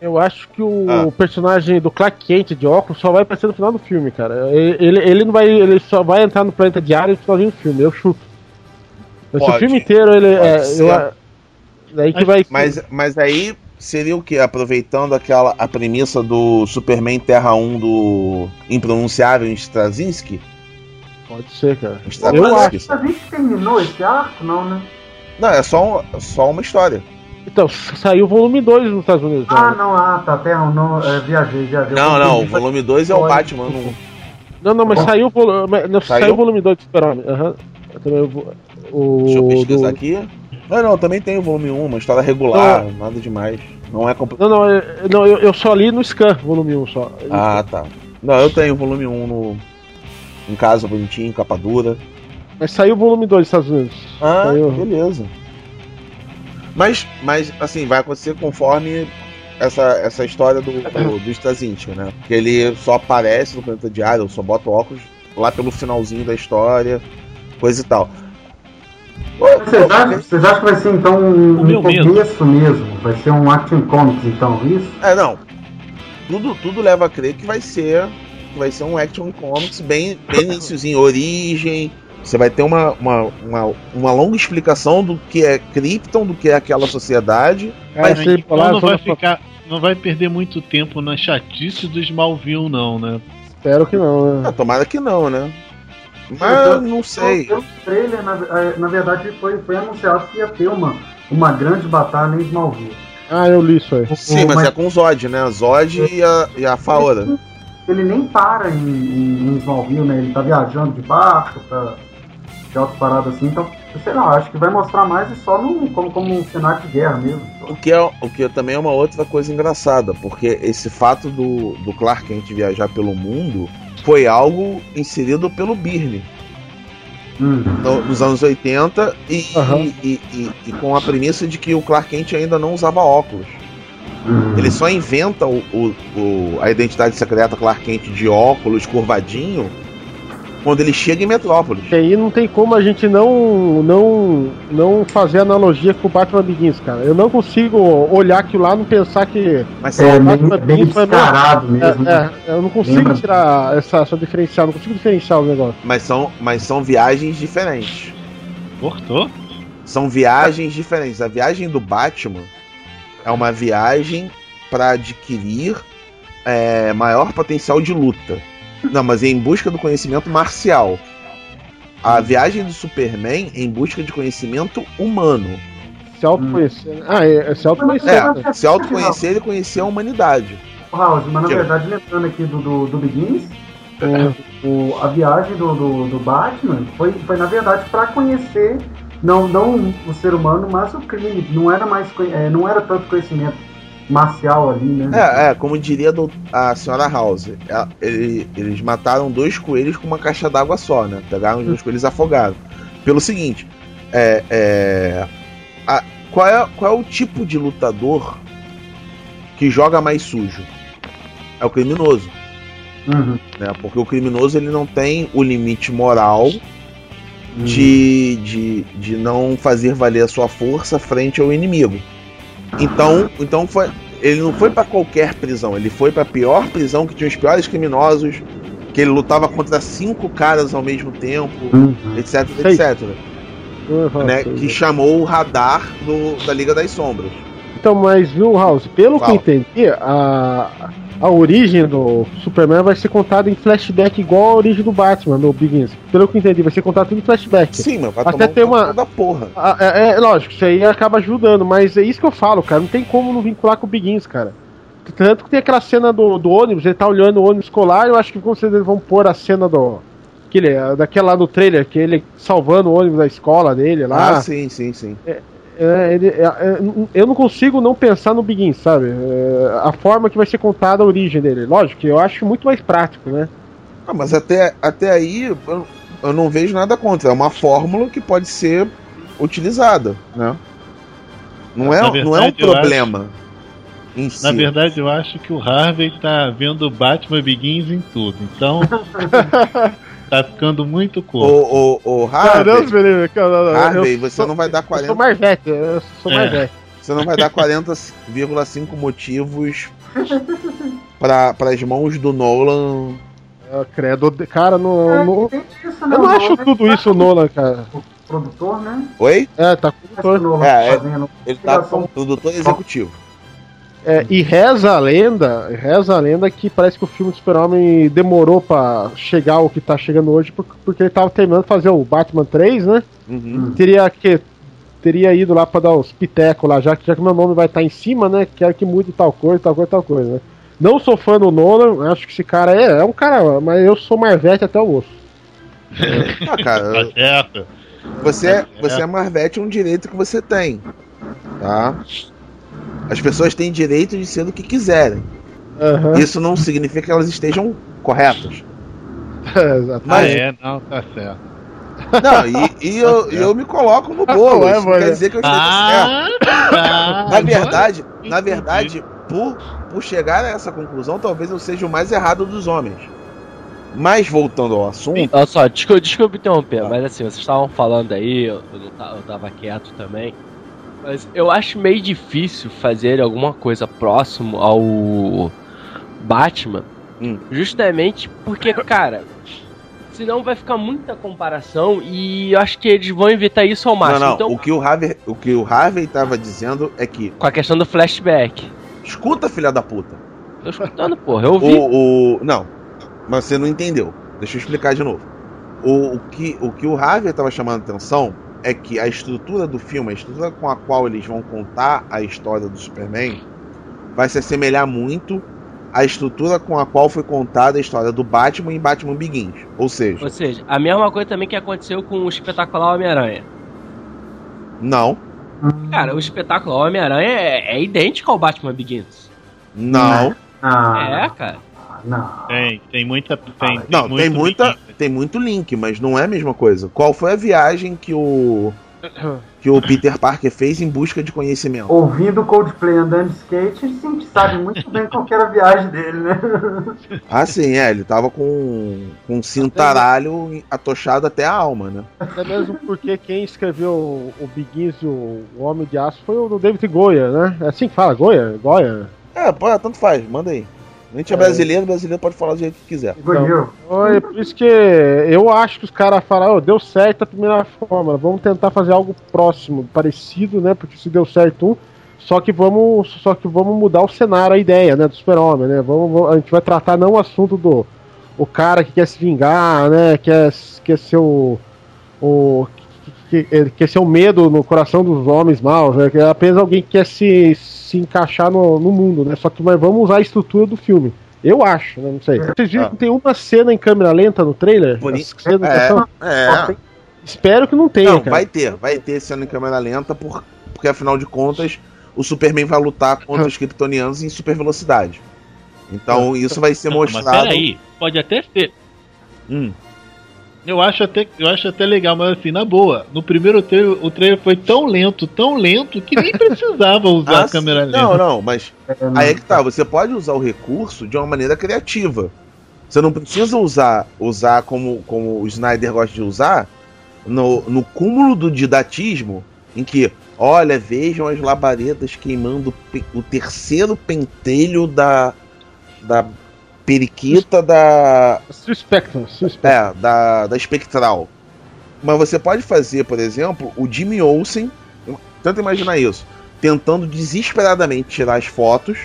H: Eu acho que o
B: Ah.
H: personagem do Clark Kent de óculos só vai aparecer no final do filme, cara. Ele, ele não vai. Ele só vai entrar no planeta diário no finalzinho do filme, eu chuto. Mas se o filme inteiro ele.
B: Pode
H: É,
B: ser.
H: eu, daí que
A: Mas-
H: vai.
B: Mas, mas aí seria o que? Aproveitando aquela a premissa do Superman Terra 1 do impronunciável Straczynski?
H: Pode ser, cara.
B: Straczynski.
H: Eu acho.
F: A gente terminou esse arco, não, né?
B: Não, é só, um- só uma história.
H: Então, saiu o volume 2 nos Estados Unidos.
F: Ah,
H: né?
F: não, ah, tá, terra, não, é, viajei, viajei.
B: Não, não, o volume 2 é o. Batman. Não...
H: Não, não, mas saiu o volume. Não,
B: Saiu?
H: saiu o volume 2 do Super-Homem. Aham. Eu também vou- O.
B: Deixa eu pesquisar
H: do-
B: aqui. Não, não, também tem o volume 1, uma história regular, nada demais. Não é compl...
H: Não, não, eu, não eu, eu só li no Scan, volume 1 só.
B: Ah, tá. Não, eu tenho o volume 1 no. Em casa, bonitinho, capa dura.
H: Mas saiu o volume 2 dos Estados Unidos.
B: Ah,
H: Saiu.
B: beleza. Mas, mas, assim, vai acontecer conforme essa, essa história do, do, do Straczynski, né? Que ele só aparece no Planeta Diário, só bota óculos lá pelo finalzinho da história, coisa e tal.
F: Vocês acham, vocês acham que vai ser então um, um
A: medo.
F: começo mesmo? Vai ser um Action Comics então, isso?
B: É, não. Tudo, tudo leva a crer que vai ser que vai ser um action comics bem, bem iniciozinho, origem. Você vai ter uma, uma, uma, uma longa explicação do que é Krypton, do que é aquela sociedade.
H: Cara,
A: Mas então
H: falar
A: não vai ficar. Não vai perder muito tempo na chatice do Smallville, não, né?
H: Espero que não, né?
B: Ah, tomara que não, né? Mas
F: Então,
B: não sei.
F: Pelo trailer, na, eh, na verdade, foi, foi anunciado que ia ter uma, uma grande batalha em Smallville.
H: Ah, eu li isso aí.
B: Sim, mas é com o Zod, né? Zod e a, e a Faora.
F: Ele nem para em, em, em Smallville, né? Ele tá viajando de barco, tá de altas paradas assim, então, sei lá, acho que vai mostrar mais e só num, como, como um cenário de guerra mesmo.
B: O que, é, o que também é uma outra coisa engraçada, porque esse fato do, do Clark Kent viajar pelo mundo foi algo inserido pelo Byrne
F: Hum.
B: no- nos anos 80 e, e, e- e- e com a premissa de que o Clark Kent ainda não usava óculos.
F: Hum.
B: Ele só inventa o, o- o- a identidade secreta Clark Kent de óculos curvadinho quando ele chega em Metrópolis.
H: E aí não tem como a gente não, não, não fazer analogia com o Batman Begins, cara. Eu não consigo olhar aquilo lá e não pensar que.
B: Mas
F: É bem,
H: Batman
F: bem
H: Begins foi
F: descarado mesmo.
H: É, é, eu não consigo
F: Lembra?
H: tirar essa, essa diferencial, não consigo diferenciar o negócio.
B: mas, são, mas são viagens diferentes.
A: Cortou?
B: São viagens diferentes. A viagem do Batman é uma viagem para adquirir é, maior potencial de luta. Não, mas é em busca do conhecimento marcial. A viagem do Superman é em busca de conhecimento humano.
H: Se autoconhecer. né? Ah, é, é se autoconhecer.
B: É, se autoconhecer e conhecer a humanidade.
F: House, mas na verdade, lembrando aqui do, do, do Begins, o, o- a viagem do, do, do Batman foi, foi na verdade para conhecer não, não o ser humano, mas o crime. Não era mais é, não era tanto conhecimento marcial ali, né?
B: É, é, como diria a senhora House, ela- ele- eles mataram dois coelhos com uma caixa d'água só, né? Pegaram os dois coelhos e afogaram. Pelo seguinte, é, é, a- qual, é, qual é o tipo de lutador que joga mais sujo? É o criminoso,
F: Uhum.
B: né? Porque o criminoso ele não tem o limite moral de, de, de não fazer valer a sua força frente ao inimigo. Então, então foi, ele não foi pra qualquer prisão, ele foi pra pior prisão que tinha os piores criminosos, que ele lutava contra cinco caras ao mesmo tempo,
F: Uhum.
B: etc, etc.
H: Falo
B: Né, que chamou o radar do, da Liga das Sombras.
H: Então, mas viu, House, pelo
B: Fala.
H: que eu entendi, a, a origem do Superman vai ser contada em flashback igual a origem do Batman, no Begins. Pelo que eu entendi, vai ser contado tudo em flashback.
B: Sim, mas vai
H: Até
B: um
H: ter uma-
B: da porra.
H: Ah, É, é, lógico, isso aí acaba ajudando, mas é isso que eu falo, cara. Não tem como não vincular com o Begins, cara. Tanto que tem aquela cena do, do ônibus, ele tá olhando o ônibus escolar, eu acho que com certeza eles vão pôr a cena do. Aquele, daquela lá no trailer, que ele salvando o ônibus da escola dele lá.
B: Ah, sim, sim, sim.
H: É, ele- é, é, eu não consigo não pensar no Begins, sabe? É, a forma que vai ser contada a origem dele. Lógico que eu acho muito mais prático, né?
B: Ah, mas até, até aí eu, eu não vejo nada contra. É uma fórmula que pode ser utilizada, né? Não é,
A: Na
B: não é um
A: verdade, eu
B: problema em si.
A: Na verdade, eu acho que o Harvey tá vendo Batman Begins em tudo. Então. <laughs> tá ficando muito curto.
B: Ô, ô, ô, Harvey,
H: Caramba, Felipe, cara, não, não,
B: Harvey,
H: eu
B: você
H: sou-
B: não vai dar
H: Eu
B: 40,
H: sou Marvete, eu sou
A: É.
H: Marvete.
B: você não vai dar 40,5 motivos para as mãos do Nolan.
H: Ah, credo, cara, não,
F: É,
H: não-
F: isso,
H: eu
F: né?
H: não acho
F: Nolan
H: tudo
F: tá
H: isso Nolan, cara.
F: Produtor, né?
B: Oi?
H: É, tá com
F: Esse Nolan
B: É, é.
F: fazendo.
B: Ele tá como produtor executivo.
H: É, e reza a lenda, reza a lenda que parece que o filme do Super-Homem demorou pra chegar ao que tá chegando hoje, por- porque ele tava terminando de fazer o Batman 3, né?
B: Uhum.
H: Teria que teria ido lá pra dar os pitecos lá, já que, já que meu nome vai estar em cima, né? Quero que mude tal coisa, tal coisa, tal coisa, né? Não sou fã do Nolan, acho que esse cara é, é um cara, mas eu sou Marvete até o osso. <laughs>
B: Ah, cara,
A: Tá certo.
B: Você, é- você é Marvete, é um direito que você tem. Tá? As pessoas têm direito de ser do que quiserem.
H: Aham,
B: Isso não significa que elas estejam corretas. <laughs>
H: exatamente.
A: Ah, é, não, tá certo.
B: Não, e, e <laughs> eu, e eu me coloco no bolo. Não
H: mano.
B: quer dizer que eu esteja certo.
A: Ah, tá.
B: Na verdade, na verdade, por, por chegar a essa conclusão, talvez eu seja o mais errado dos homens. Mas voltando ao assunto,
G: Olha só, desculpa, desculpa interromper,
B: Tá.
G: mas assim, vocês estavam falando aí, eu, eu, não ta- eu tava quieto também. Mas eu acho meio difícil fazer alguma coisa próximo ao Batman.
B: Hum.
G: Justamente porque, cara, senão vai ficar muita comparação e eu acho que eles vão evitar isso ao
B: não,
G: máximo.
B: não,
G: Então,
B: o que o Harvey, o que o Harvey tava dizendo é que
G: com a questão do flashback.
B: escuta, filha da puta.
G: Tô escutando, porra, eu ouvi.
B: O, o não, mas você não entendeu. Deixa eu explicar de novo. O, o que o que o Harvey tava chamando atenção é que a estrutura do filme, a estrutura com a qual eles vão contar a história do Superman, vai se assemelhar muito à estrutura com a qual foi contada a história do Batman em Batman Begins. Ou seja,
G: Ou seja, a mesma coisa também que aconteceu com o espetacular Homem-Aranha.
B: não,
G: Cara, o espetacular Homem-Aranha é, é idêntico ao Batman Begins.
B: não,
F: Ah,
G: É, cara.
F: Não.
A: Tem, tem muita. Tem,
B: não, tem
A: muito
B: muita,
A: link.
B: tem muito link, mas não é a mesma coisa. Qual foi a viagem que o que o Peter Parker fez em busca de conhecimento?
F: Ouvindo Coldplay andando de skate, a gente sabe muito bem qual que era a viagem dele, né? <laughs>
B: Ah, sim, é, ele tava com, com um cintaralho atochado até a alma, né?
H: Até mesmo porque quem escreveu o, o Begins e o, o Homem de Aço foi o David Goya, né? É assim que fala, Goya? Goya?
B: É, pô, tanto faz, manda aí. A gente é,
H: É.
B: brasileiro, brasileiro pode falar do jeito que quiser.
F: Goiô.
H: Oi, por isso que eu acho que os caras falaram, "Ô, deu certo a primeira fórmula, vamos tentar fazer algo próximo, parecido, né? Porque se deu certo um, só que vamos, só que vamos mudar o cenário, a ideia, né, do Super-Homem, né? Vamos, vamos- a gente vai tratar não o assunto do o cara que quer se vingar, né? Quer, quer ser o, o que, que, ele quer ser o medo no coração dos homens maus, né? Que é apenas alguém que quer se, se encaixar no, no mundo, né? Só que mas vamos usar a estrutura do filme. Eu acho, né? Não sei. Vocês viram
B: Ah.
H: que tem uma cena em câmera lenta no trailer? Cenas de ação?
B: É,
H: Espero que não tenha,
B: não,
H: cara.
B: vai ter, vai ter cena em câmera lenta, por, porque afinal de contas, o Superman vai lutar contra os kryptonianos em super velocidade. Então isso vai ser
A: Não, mas
B: mostrado.
A: peraí, pode até ser.
B: Hum.
A: Eu acho, até, eu acho até legal, mas assim, na boa, no primeiro trailer, o trailer foi tão lento, tão lento, que nem <laughs> precisava usar
B: Ah,
A: a câmera lenta.
B: Não, não, mas
F: É,
B: Aí é que tá, você pode usar o recurso de uma maneira criativa. Você não precisa usar, usar como, como o Snyder gosta de usar, no, no cúmulo do didatismo, em que, olha, vejam as labaredas queimando o terceiro pentelho da, da periquita da,
H: suspectum.
B: é, da, da espectral. Mas você pode fazer, por exemplo, o Jimmy Olsen, tenta imaginar isso, tentando desesperadamente tirar as fotos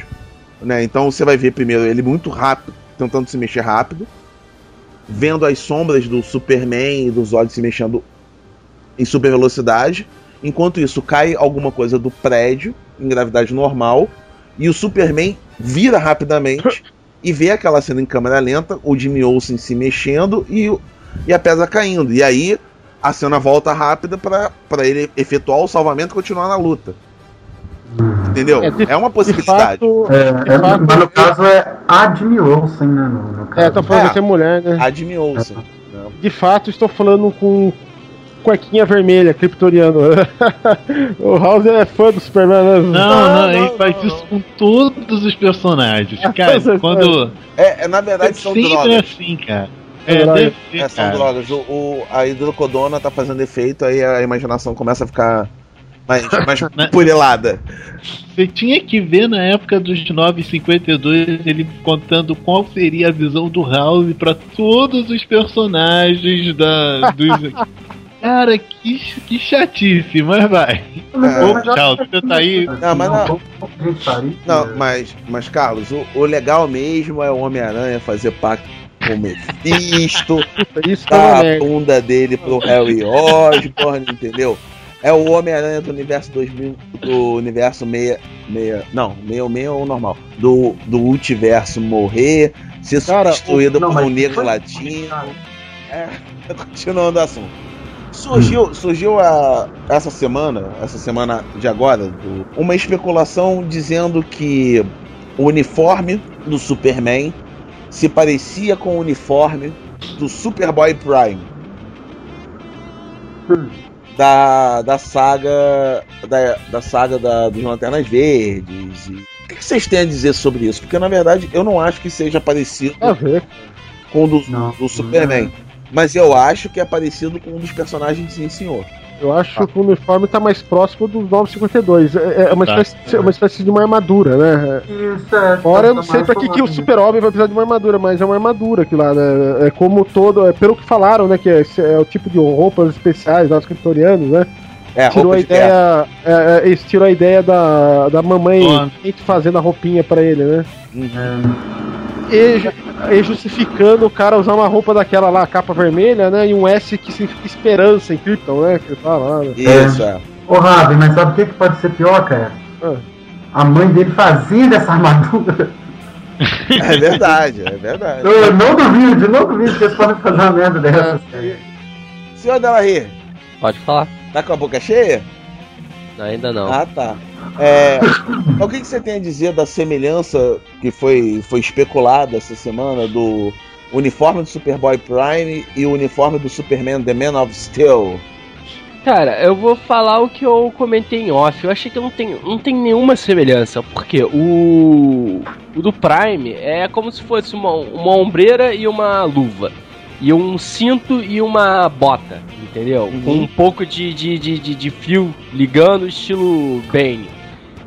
B: né? Então você vai ver primeiro ele muito rápido, tentando se mexer rápido, vendo as sombras do Superman e do Zod se mexendo em super velocidade. Enquanto isso, cai alguma coisa do prédio em gravidade normal e o Superman vira rapidamente <laughs> e vê aquela cena em câmera lenta, o Jimmy Olsen se mexendo e, e a pedra caindo. E aí a cena volta rápida pra pra ele efetuar o salvamento e continuar na luta. Entendeu?
H: É, de-
B: É uma
H: De
B: possibilidade.
H: fato.
F: É,
H: de
F: é,
H: fato,
F: mas no caso é a Jimmy Olsen, né? No, no caso.
H: É, tô falando
B: É.
H: que é mulher, né?
B: A Jimmy Olsen.
H: De fato, estou falando com cuequinha vermelha, kryptoniano. <laughs> o House é fã do Superman, né?
A: Não, não, ele faz isso com todos os personagens. <laughs> Cara, quando.
B: É, é, na verdade são
A: sempre
B: drogas.
A: assim, cara. É,
H: Droga.
A: ser,
B: É, são
A: cara.
B: drogas. O, o- a hidrocodona tá fazendo efeito, aí a imaginação começa a ficar mais, mais <laughs>
A: Né?
B: purelada.
A: Você tinha que ver na época dos 952 ele contando qual seria a visão do House pra todos os personagens da. Dos... Cara, que, que chatice, mas vai.
F: Mas-
A: tchau, você tá aí.
B: Não, mas não. Não, mas, mas Carlos, o, o legal mesmo é o Homem-Aranha fazer pacto com o Mephisto, <laughs>
H: Isso é
B: dar a bunda dele pro Harry Osborn, entendeu? É o Homem-Aranha do universo 2000, do universo meia, meia, não, meio meio ou normal, do, do multiverso morrer, ser
H: Cara,
B: substituído
F: Não,
B: por um negro latino. É, <laughs> continuando o assunto. Surgiu, surgiu a, essa semana, essa semana de agora, do- uma especulação dizendo que o uniforme do Superman se parecia com o uniforme do Superboy Prime.
F: Hum.
B: Da, da saga da, da saga da, dos Lanternas Verdes. E... O que vocês têm a dizer sobre isso? Porque na verdade eu não acho que seja parecido
H: A ver.
B: com o do,
F: Não.
B: do Superman. Mas eu acho que é parecido com um dos personagens Sim Senhor.
H: Eu acho que o uniforme tá mais próximo dos 952. É, é uma,
A: Tá.
H: espécie, é uma espécie de uma armadura, né?
F: Isso é.
H: Ora, eu não sei pra que, que o super-homem vai precisar de uma armadura, mas é uma armadura aqui lá, né? É como todo. É pelo que falaram, né? Que é, é o tipo de roupas especiais lá dos criptorianos, né?
B: É,
H: tirou
B: roupa
H: a
B: de
H: ideia. É, é, tirou a ideia da, da mamãe fazendo a roupinha pra ele, né? Ju- e justificando o cara usar uma roupa daquela lá, capa vermelha, né? E um S que significa esperança em Krypton, né? Que ele fala lá, né?
B: Isso, é.
F: Ô, Rabi, mas sabe o que, que pode ser pior, cara?
H: Ah.
F: A mãe dele fazia dessa armadura.
B: É verdade, é verdade.
F: Eu não duvido, não duvido que eles podem fazer uma merda dessa.
B: Senhor Delarry,
G: Pode falar.
B: tá com a boca cheia?
G: Ainda não.
B: Ah, tá. É, <coughs> o que, que você tem a dizer da semelhança que foi, foi especulada essa semana do uniforme do Superboy Prime e o uniforme do Superman The Man of Steel?
G: Cara, eu vou falar o que eu comentei em off. Eu achei que não tem, não tem nenhuma semelhança. Porque o, o do Prime é como se fosse uma, uma ombreira e uma luva. E um cinto e uma bota, entendeu? Com um pouco de, de, de, de, de fio ligando, estilo Bane.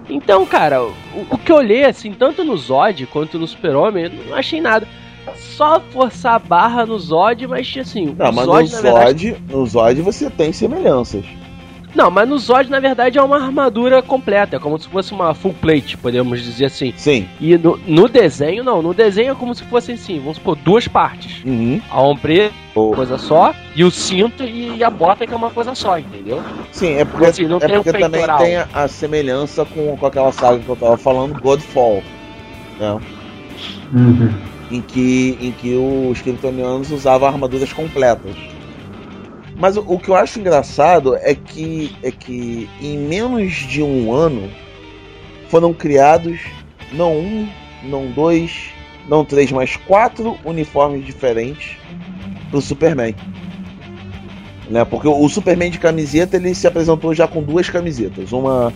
G: Então, cara, o, o que eu olhei, assim, tanto no Zod quanto no Super-Homem, eu não achei nada. Só forçar a barra no Zod, mas assim,
B: Não,
G: o
B: mas
G: Zod,
B: no
G: na verdade,
B: Zod, no Zod você tem semelhanças.
G: Não, mas no Zod, na verdade, é uma armadura completa. É como se fosse uma full plate, podemos dizer assim.
B: Sim.
G: E no, no desenho, não. No desenho é como se fossem, assim, vamos supor, duas partes.
B: Uhum.
G: A ombreira,
B: Oh.
G: coisa só, e o cinto e a bota, que é uma coisa só, entendeu?
B: Sim, é porque,
G: Assim, não
B: é
G: tem um
B: porque também
G: peitoral.
B: tem a, a semelhança com, com aquela saga que eu tava falando, Godfall. Né?
F: Uhum.
B: em que, em que os kryptonianos usavam armaduras completas. Mas o, o que eu acho engraçado é que, é que em menos de um ano foram criados não um, não dois, não três, mas quatro uniformes diferentes pro Superman. Né? Porque o Superman de camiseta ele se apresentou já com duas camisetas, uma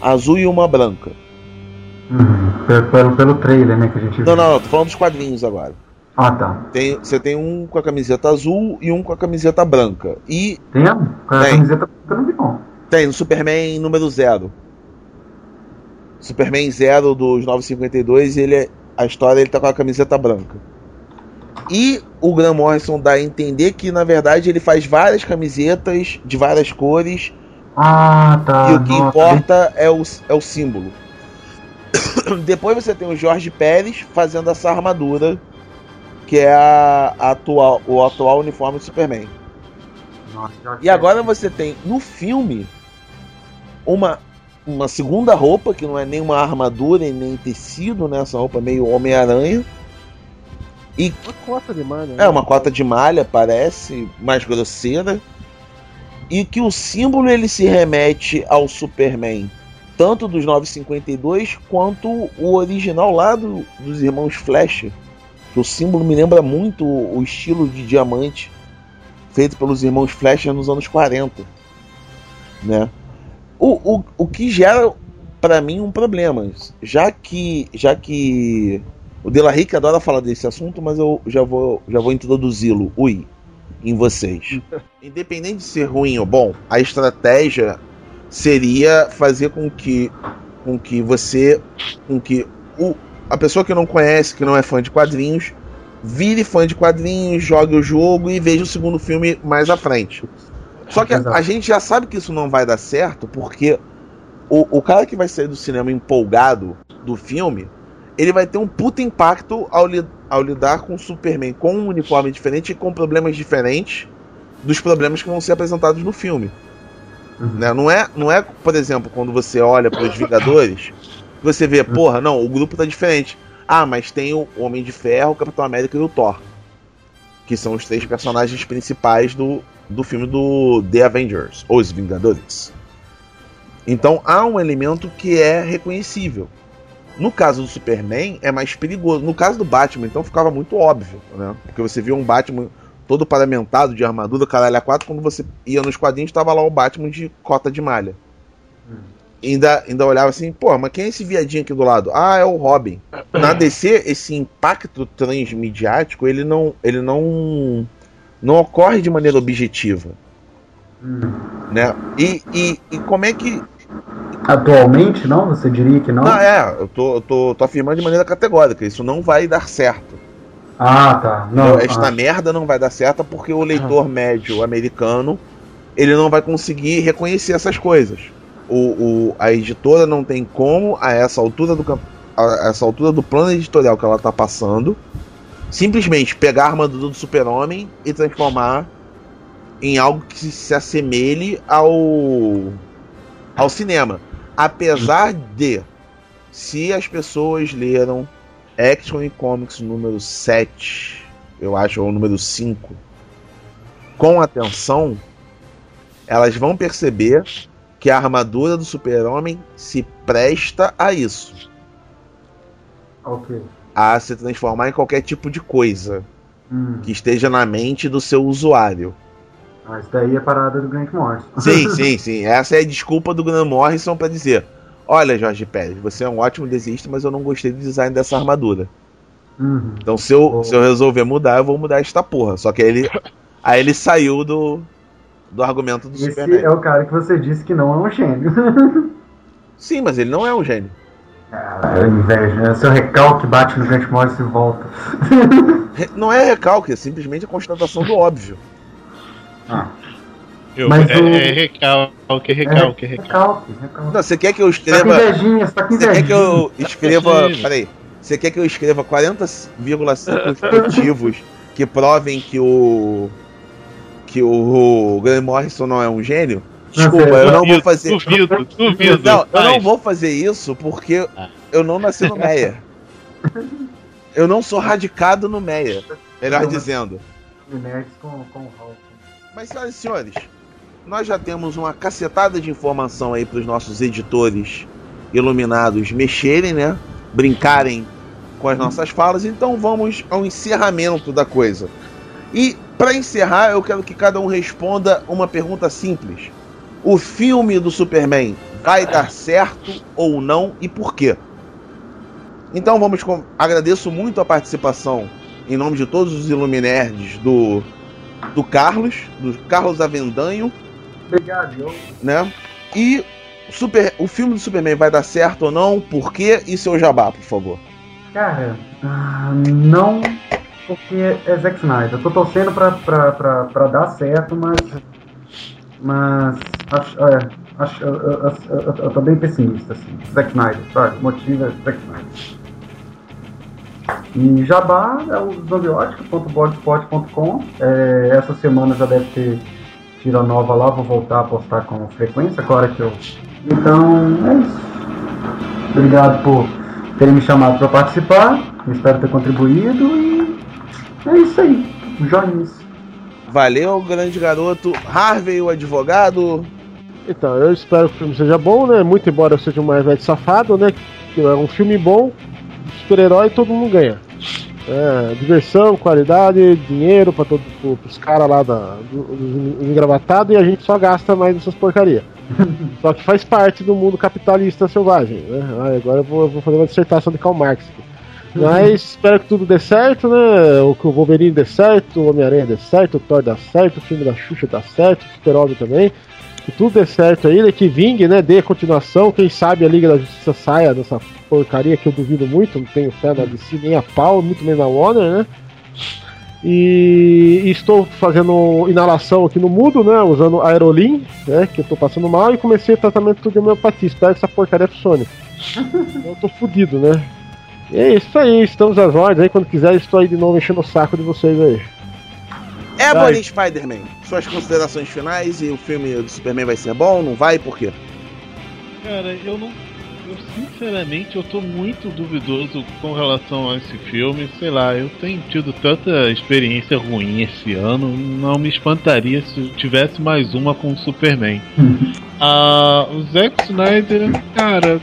B: azul e uma branca.
F: Uhum. Pelo, pelo, pelo trailer, né, que a gente viu.
B: Não, não, não, tô falando dos quadrinhos agora.
F: Ah, tá.
B: Tem, você tem um com a camiseta azul e um com a camiseta branca. E
F: Tem com a
B: Tem.
F: camiseta não vi, não.
B: tem no Superman número zero. Superman zero dos 952, ele é- a história ele tá com a camiseta branca. E o Grant Morrison dá a entender que na verdade ele faz várias camisetas de várias cores
F: Ah, tá.
B: e o que
F: Nossa,
B: importa é o, é o símbolo. <coughs> Depois você tem o Jorge Pérez fazendo essa armadura, que é a, a atual, o atual uniforme do Superman.
F: Nossa,
B: E agora você tem no filme uma, uma segunda roupa, que não é nem uma armadura e nem tecido, né? Essa roupa meio Homem-Aranha. E
H: Uma cota de malha.
B: é uma cota de malha, parece, mais grosseira. E que o símbolo ele se remete ao Superman, tanto dos 952 quanto o original lá do- dos irmãos Flash. Que o símbolo me lembra muito o estilo de diamante feito pelos irmãos Flash nos anos 40. Né? O, o, o que gera para mim um problema, já que já que o De La Rica adora falar desse assunto, mas eu já vou já vou introduzi-lo, ui, em vocês. <laughs> Independente de ser ruim ou bom, a estratégia seria fazer com que com que você com que o, a pessoa que não conhece, que não é fã de quadrinhos, vire fã de quadrinhos, jogue o jogo e veja o segundo filme mais à frente. Só que a, a gente já sabe que isso não vai dar certo, porque o, o cara que vai sair do cinema empolgado do filme, ele vai ter um puta impacto ao, li- ao lidar com o Superman com um uniforme diferente e com problemas diferentes dos problemas que vão ser apresentados no filme.
F: Uhum.
B: Né? Não, é, não é, por exemplo, quando você olha para os Vingadores, você vê, porra, não, o grupo tá diferente. Ah, mas tem o Homem de Ferro, o Capitão América e o Thor. Que são os três personagens principais do, do filme do The Avengers, Os Vingadores. Então há um elemento que é reconhecível. No caso do Superman, é mais perigoso. No caso do Batman, então ficava muito óbvio, né? Porque você via um Batman todo paramentado de armadura, caralho a quatro, quando você ia nos quadrinhos, estava lá o Batman de cota de malha. Ainda, ainda olhava assim, pô, mas quem é esse viadinho aqui do lado? Ah, é o Robin. <clears throat> Na DC, esse impacto transmediático, ele não, ele não, não ocorre de maneira objetiva,
F: Hum.
B: né? E, e, e como é que
F: Atualmente, não? Você diria que não?
B: Não, é, eu tô, eu tô, tô afirmando de maneira categórica, isso não vai dar certo.
F: Ah, tá. Não,
B: Entendeu? Esta
F: ah,
B: merda não vai dar certo porque o leitor médio americano ele não vai conseguir reconhecer essas coisas. O, o- a editora não tem como, a essa altura do, a essa altura do plano editorial que ela tá passando, simplesmente pegar a armadura do super-homem e transformar em algo que se, se assemelhe ao, ao cinema. Apesar de, se as pessoas leram Action Comics número 7, eu acho, ou número 5, com atenção, elas vão perceber que a armadura do super-homem se presta a isso. A se transformar em qualquer tipo de coisa
F: Hum.
B: que esteja na mente do seu usuário.
F: Ah, isso daí é parada do Grant Morrison.
B: Sim, <laughs> sim, sim. Essa é a desculpa do Grant Morrison pra dizer: Olha, Jorge Pérez, você é um ótimo desenhista, mas eu não gostei do design dessa armadura.
F: Uhum.
B: Então, se eu,
F: Oh.
B: se eu resolver mudar, eu vou mudar esta porra. Só que aí ele, aí ele saiu do, do argumento do
F: Esse
B: Superman.
F: é o cara que você disse que não é um gênio. <laughs>
B: Sim, mas ele não é um gênio.
F: Cara, inveja. né? Seu recalque bate no Grant Morrison e volta. <laughs>
B: Não é recalque, é simplesmente a constatação do óbvio.
F: Ah,
A: Eu,
F: Mas
A: é,
F: o-
A: é recalque, é recalque, é recalque.
F: recalque, recalque.
B: Não, você quer que eu
F: tá com
B: escreva.
F: invejinha, você tá com
B: Você quer que
F: invejinha.
B: eu escreva.
A: Imagina.
B: Peraí. Você quer que eu escreva 40,5 motivos <laughs> que provem que o. que o Grant Morrison não é um gênio? Desculpa, eu não vou fazer.
A: Duvido, <laughs> duvido.
B: Não, eu não vou fazer isso porque
A: Ah.
B: eu não nasci no Meia. <laughs> Eu não sou radicado no Meia. Melhor dizendo.
F: Com, com o Hulk.
B: Mas, senhoras e senhores, nós já temos uma cacetada de informação aí para os nossos editores iluminados mexerem, né? Brincarem com as nossas falas. Então vamos ao encerramento da coisa. E para encerrar, eu quero que cada um responda uma pergunta simples. O filme do Superman vai dar certo ou não e por quê? Então vamos com... agradeço muito a participação em nome de todos os Iluminerds do do Carlos, do Carlos Avendanho,
F: Obrigado,
B: né? E super, o filme do Superman vai dar certo ou não? Por quê? E seu jabá, por favor.
F: Cara, ah, não porque é Zack Snyder. Tô torcendo pra, pra, pra, pra dar certo, mas. Mas. acho- é, Acho, eu, eu, eu, eu- tô bem pessimista, assim. Zack Snyder, sabe? O motivo é Zack Snyder. E Jabá é o zombiótica.blogspot.com. É, essa semana já deve ter tira nova lá, vou voltar a postar com frequência agora que eu. Então, é isso. Obrigado por terem me chamado para participar. Espero ter contribuído e é isso aí. Joinhas.
B: Valeu, grande garoto. Harvey, o advogado.
H: Então, eu espero que o filme seja bom, né? Muito embora eu seja um mais velho safado, né? Que é um filme bom, super-herói, todo mundo ganha. É, diversão, qualidade, dinheiro pra todos pro, os caras lá da, do, dos engravatados e a gente só gasta mais nessas porcaria. <laughs> só que faz parte do mundo capitalista selvagem, né? Ah, agora eu vou, eu vou fazer uma dissertação de Karl Marx aqui. Mas espero que tudo dê certo, né? O que o Wolverine dê certo, o Homem-Aranha dê certo, o Thor dá certo, o filme da Xuxa dá certo, o Super-Homem também. Que tudo dê certo aí, né? Que vingue, né? Dê continuação. Quem sabe a Liga da Justiça saia dessa porcaria que eu duvido muito, não tenho fé na DC nem a pau, muito menos na Warner, né? E, e estou fazendo inalação aqui no mudo, né? Usando Aerolin, né? Que eu tô passando mal e comecei o tratamento de homeopatia. Espero que essa porcaria funcione. <laughs> eu tô fudido, né? E é isso aí, estamos às ordens aí. Quando quiser, estou aí de novo enchendo o saco de vocês aí.
B: Ebony Spider-Man, suas considerações finais e o filme do Superman vai ser bom? Não vai? Por quê?
A: Cara, eu não. Eu sinceramente eu tô muito duvidoso com relação a esse filme. Sei lá, eu tenho tido tanta experiência ruim esse ano, não me espantaria se eu tivesse mais uma com o Superman. <laughs> Ah, o Zack Snyder, cara.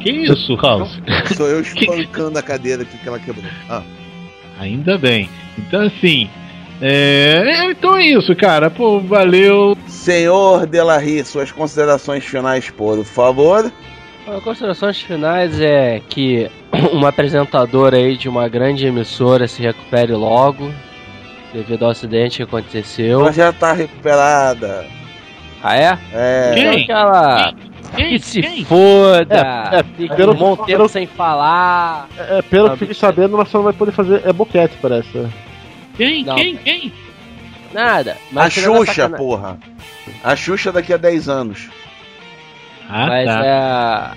A: Que isso, House?
B: Sou eu <laughs> espancando a cadeira aqui que ela quebrou. Ah.
A: Ainda bem. Então assim. É, então é isso, cara. Pô, valeu.
B: Senhor Delarry, suas considerações finais, por favor.
G: As considerações finais é que <coughs> uma apresentadora aí de uma grande emissora se recupere logo devido ao acidente que aconteceu.
B: Ela já tá recuperada.
G: Ah, é?
B: É.
G: Então que ela
A: Quem?
G: que se
A: Quem?
G: foda,
H: É, é,
G: fica
H: pelo-
G: um bom tempo
H: pelo-
G: sem falar.
H: É, pelo
G: Ah,
H: que fiquei sabendo, ela só não vai poder fazer. É boquete, parece. né?
A: Quem?
G: Não.
A: Quem? Quem?
G: Nada.
B: A
G: Mas tirando
B: Xuxa, porra. A Xuxa daqui a 10 anos.
A: Ah,
G: Mas
A: tá.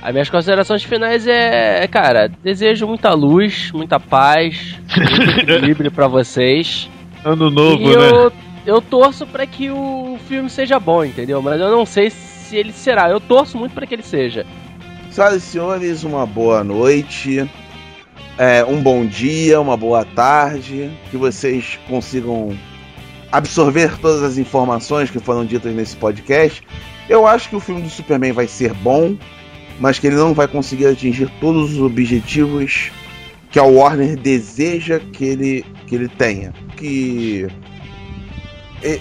G: é, as minhas considerações finais é, cara, desejo muita luz, muita paz, muito <laughs> equilíbrio pra vocês.
A: Ano novo,
G: e
A: né?
G: eu, eu torço pra que o filme seja bom, entendeu? Mas eu não sei se ele será. Eu torço muito pra que ele seja.
B: Senhoras e senhores, uma boa noite. é, um bom dia, uma boa tarde. Que vocês consigam absorver todas as informações que foram ditas nesse podcast. Eu acho que o filme do Superman vai ser bom, mas que ele não vai conseguir atingir todos os objetivos que a Warner deseja que ele, que ele tenha. Que e-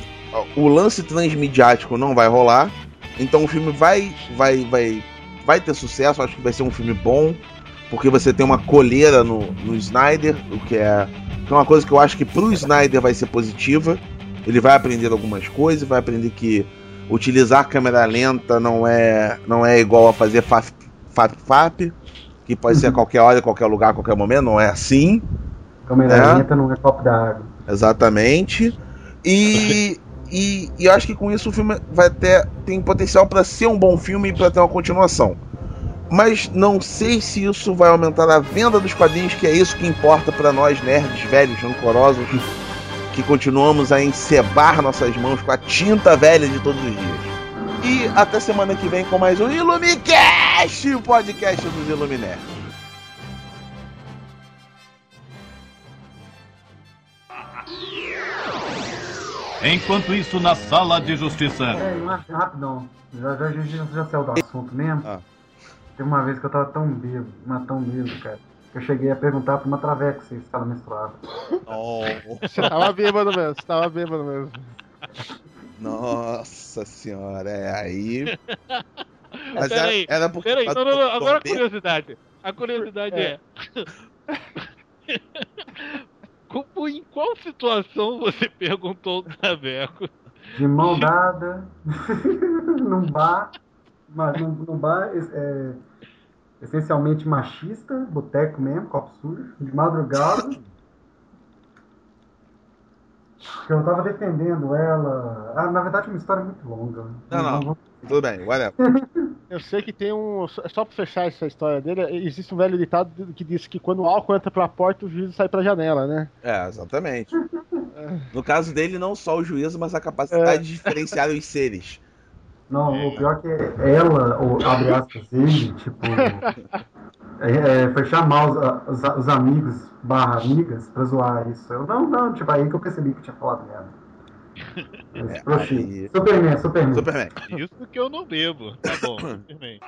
B: o lance transmediático não vai rolar. Então o filme vai, vai, vai, vai ter sucesso. Acho que vai ser um filme bom, porque você tem uma coleira no, no Snyder, o que é, que é uma coisa que eu acho que pro Snyder vai ser positiva. Ele vai aprender algumas coisas, vai aprender que utilizar câmera lenta não é, não é igual a fazer fap, fap, fap que pode ser a qualquer hora, qualquer lugar, qualquer momento. Não é assim.
F: Câmera
B: É.
F: lenta não é copo da água.
B: Exatamente. E, e, e eu acho que com isso o filme vai ter tem potencial para ser um bom filme e para ter uma continuação. Mas não sei se isso vai aumentar a venda dos quadrinhos, que é isso que importa para nós nerds velhos, rancorosos, que continuamos a encebar nossas mãos com a tinta velha de todos os dias. E até semana que vem com mais um Ilumicast, o podcast dos Iluminerds.
I: Enquanto isso, na sala de justiça.
F: É, mas rapidão. Já, já, já, já saiu do assunto mesmo.
B: Ah.
F: Teve uma vez que eu tava tão bêbado, mas tão bêbado, cara. que Eu cheguei a perguntar pra uma traveca se estava menstruada.
H: Você tava bêbado mesmo, você tava bêbado mesmo.
B: Nossa senhora, é aí. Mas
A: Peraí,
B: era, era porque.
A: Peraí, não, não, não, agora a curiosidade. A curiosidade é. <laughs> Como, em qual situação você <laughs> perguntou o Traveco?
F: De mão dada, <laughs> num bar, mas num, num bar é, essencialmente machista, boteco mesmo, copo sujo, de madrugada. <laughs> que eu tava defendendo ela. Ah, na verdade, é uma história muito longa.
B: Não, não. Tudo bem, whatever. <laughs>
H: Eu sei que tem um. Só pra fechar essa história dele, existe um velho ditado que diz que quando o álcool entra pela porta, o juiz sai pela janela, né?
B: É, exatamente. No caso dele, não só o juízo, mas a capacidade de diferenciar os seres.
F: Não, o pior é que ela, ou abre aspas, ele, tipo. é, é, foi chamar os, os, os amigos barra amigas pra zoar isso. Eu, não, não, tipo, aí que eu percebi que tinha falado merda.
B: É, aí-
F: Superman, Superman.
B: Superman.
A: Isso que eu não bebo. Tá bom, <coughs> Superman.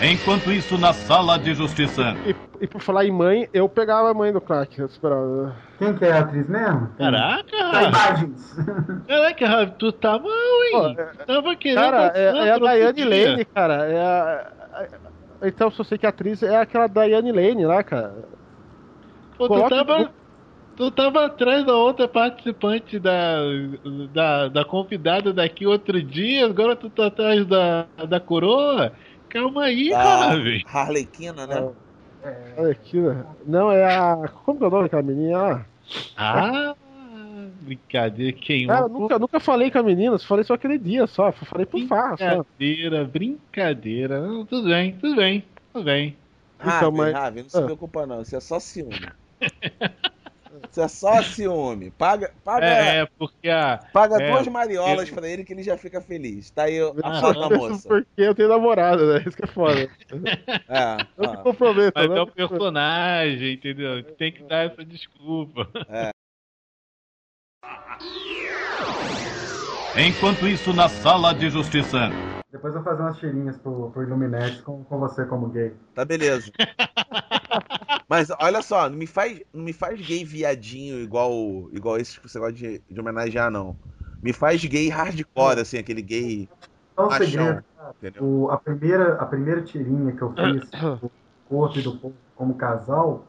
I: Enquanto isso, na sala de justiça.
H: E, e por falar em mãe, eu pegava a mãe do Clark. Eu esperava.
F: Quem que é a atriz mesmo?
A: Caraca,
F: Tá,
A: Rafa.
F: imagens.
A: Caraca, Rafa, tu tá mal, hein?
H: Pô,
A: Tava querendo.
H: Cara, é, é a Diane
A: dia.
H: Lane, cara. É a, a- então, se eu sei que a atriz é aquela Diane Lane lá, cara.
A: Pô, tu
H: Coloca-
A: tava. Tu tava atrás da outra participante da, da, da convidada daqui outro dia, agora tu tá atrás da, da coroa? Calma aí,
B: A
A: Raven.
B: Harlequina, né?
H: Aqui, né? Não, é a. Como que é o nome daquela menina lá?
A: Ah, brincadeira, quem
H: Cara, eu nunca, nunca falei com a menina, só falei só aquele dia só. Falei por farra só.
A: Brincadeira, brincadeira. Não, tudo bem, tudo bem, tudo bem.
B: Raven,
H: Então, mas-
B: não se
H: Ah.
B: preocupa não, isso é só ciúme. <laughs> Isso é só ciúme. Paga, paga,
A: É, é, porque a.
B: paga
A: é,
B: duas mariolas
A: eu-
B: pra ele que ele já fica feliz. Tá aí a
A: Ah,
B: fala da moça.
H: Porque eu tenho namorada, né? Isso que é foda.
B: É,
H: Não se
B: ah,
H: comprometa,
A: Mas
H: né?
A: é o personagem, entendeu? Tem que dar essa desculpa.
I: Enquanto isso, na sala de justiça.
F: Depois eu vou fazer umas tirinhas pro, pro Illuminati com, com você como gay.
B: tá beleza. <laughs> Mas olha só, não me faz, não me faz gay viadinho igual, igual esses que você gosta de, de homenagear, não. Me faz gay hardcore, assim, aquele gay
F: Só um
B: machão.
F: segredo.
B: Entendeu?
F: O, a, primeira, a primeira tirinha que eu fiz <coughs> do corpo e do povo como casal,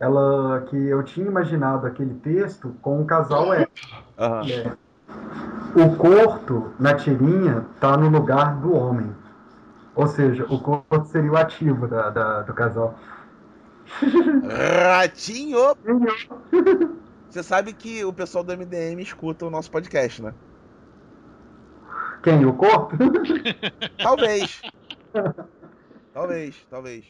F: ela que eu tinha imaginado aquele texto com um casal é,
B: Aham.
F: é o corpo na tirinha tá no lugar do homem. Ou seja, o corpo seria o ativo da, da- do casal.
B: Ratinho! Você sabe que o pessoal do MDM escuta o nosso podcast, né?
F: Quem? O corpo?
B: Talvez. talvez, talvez.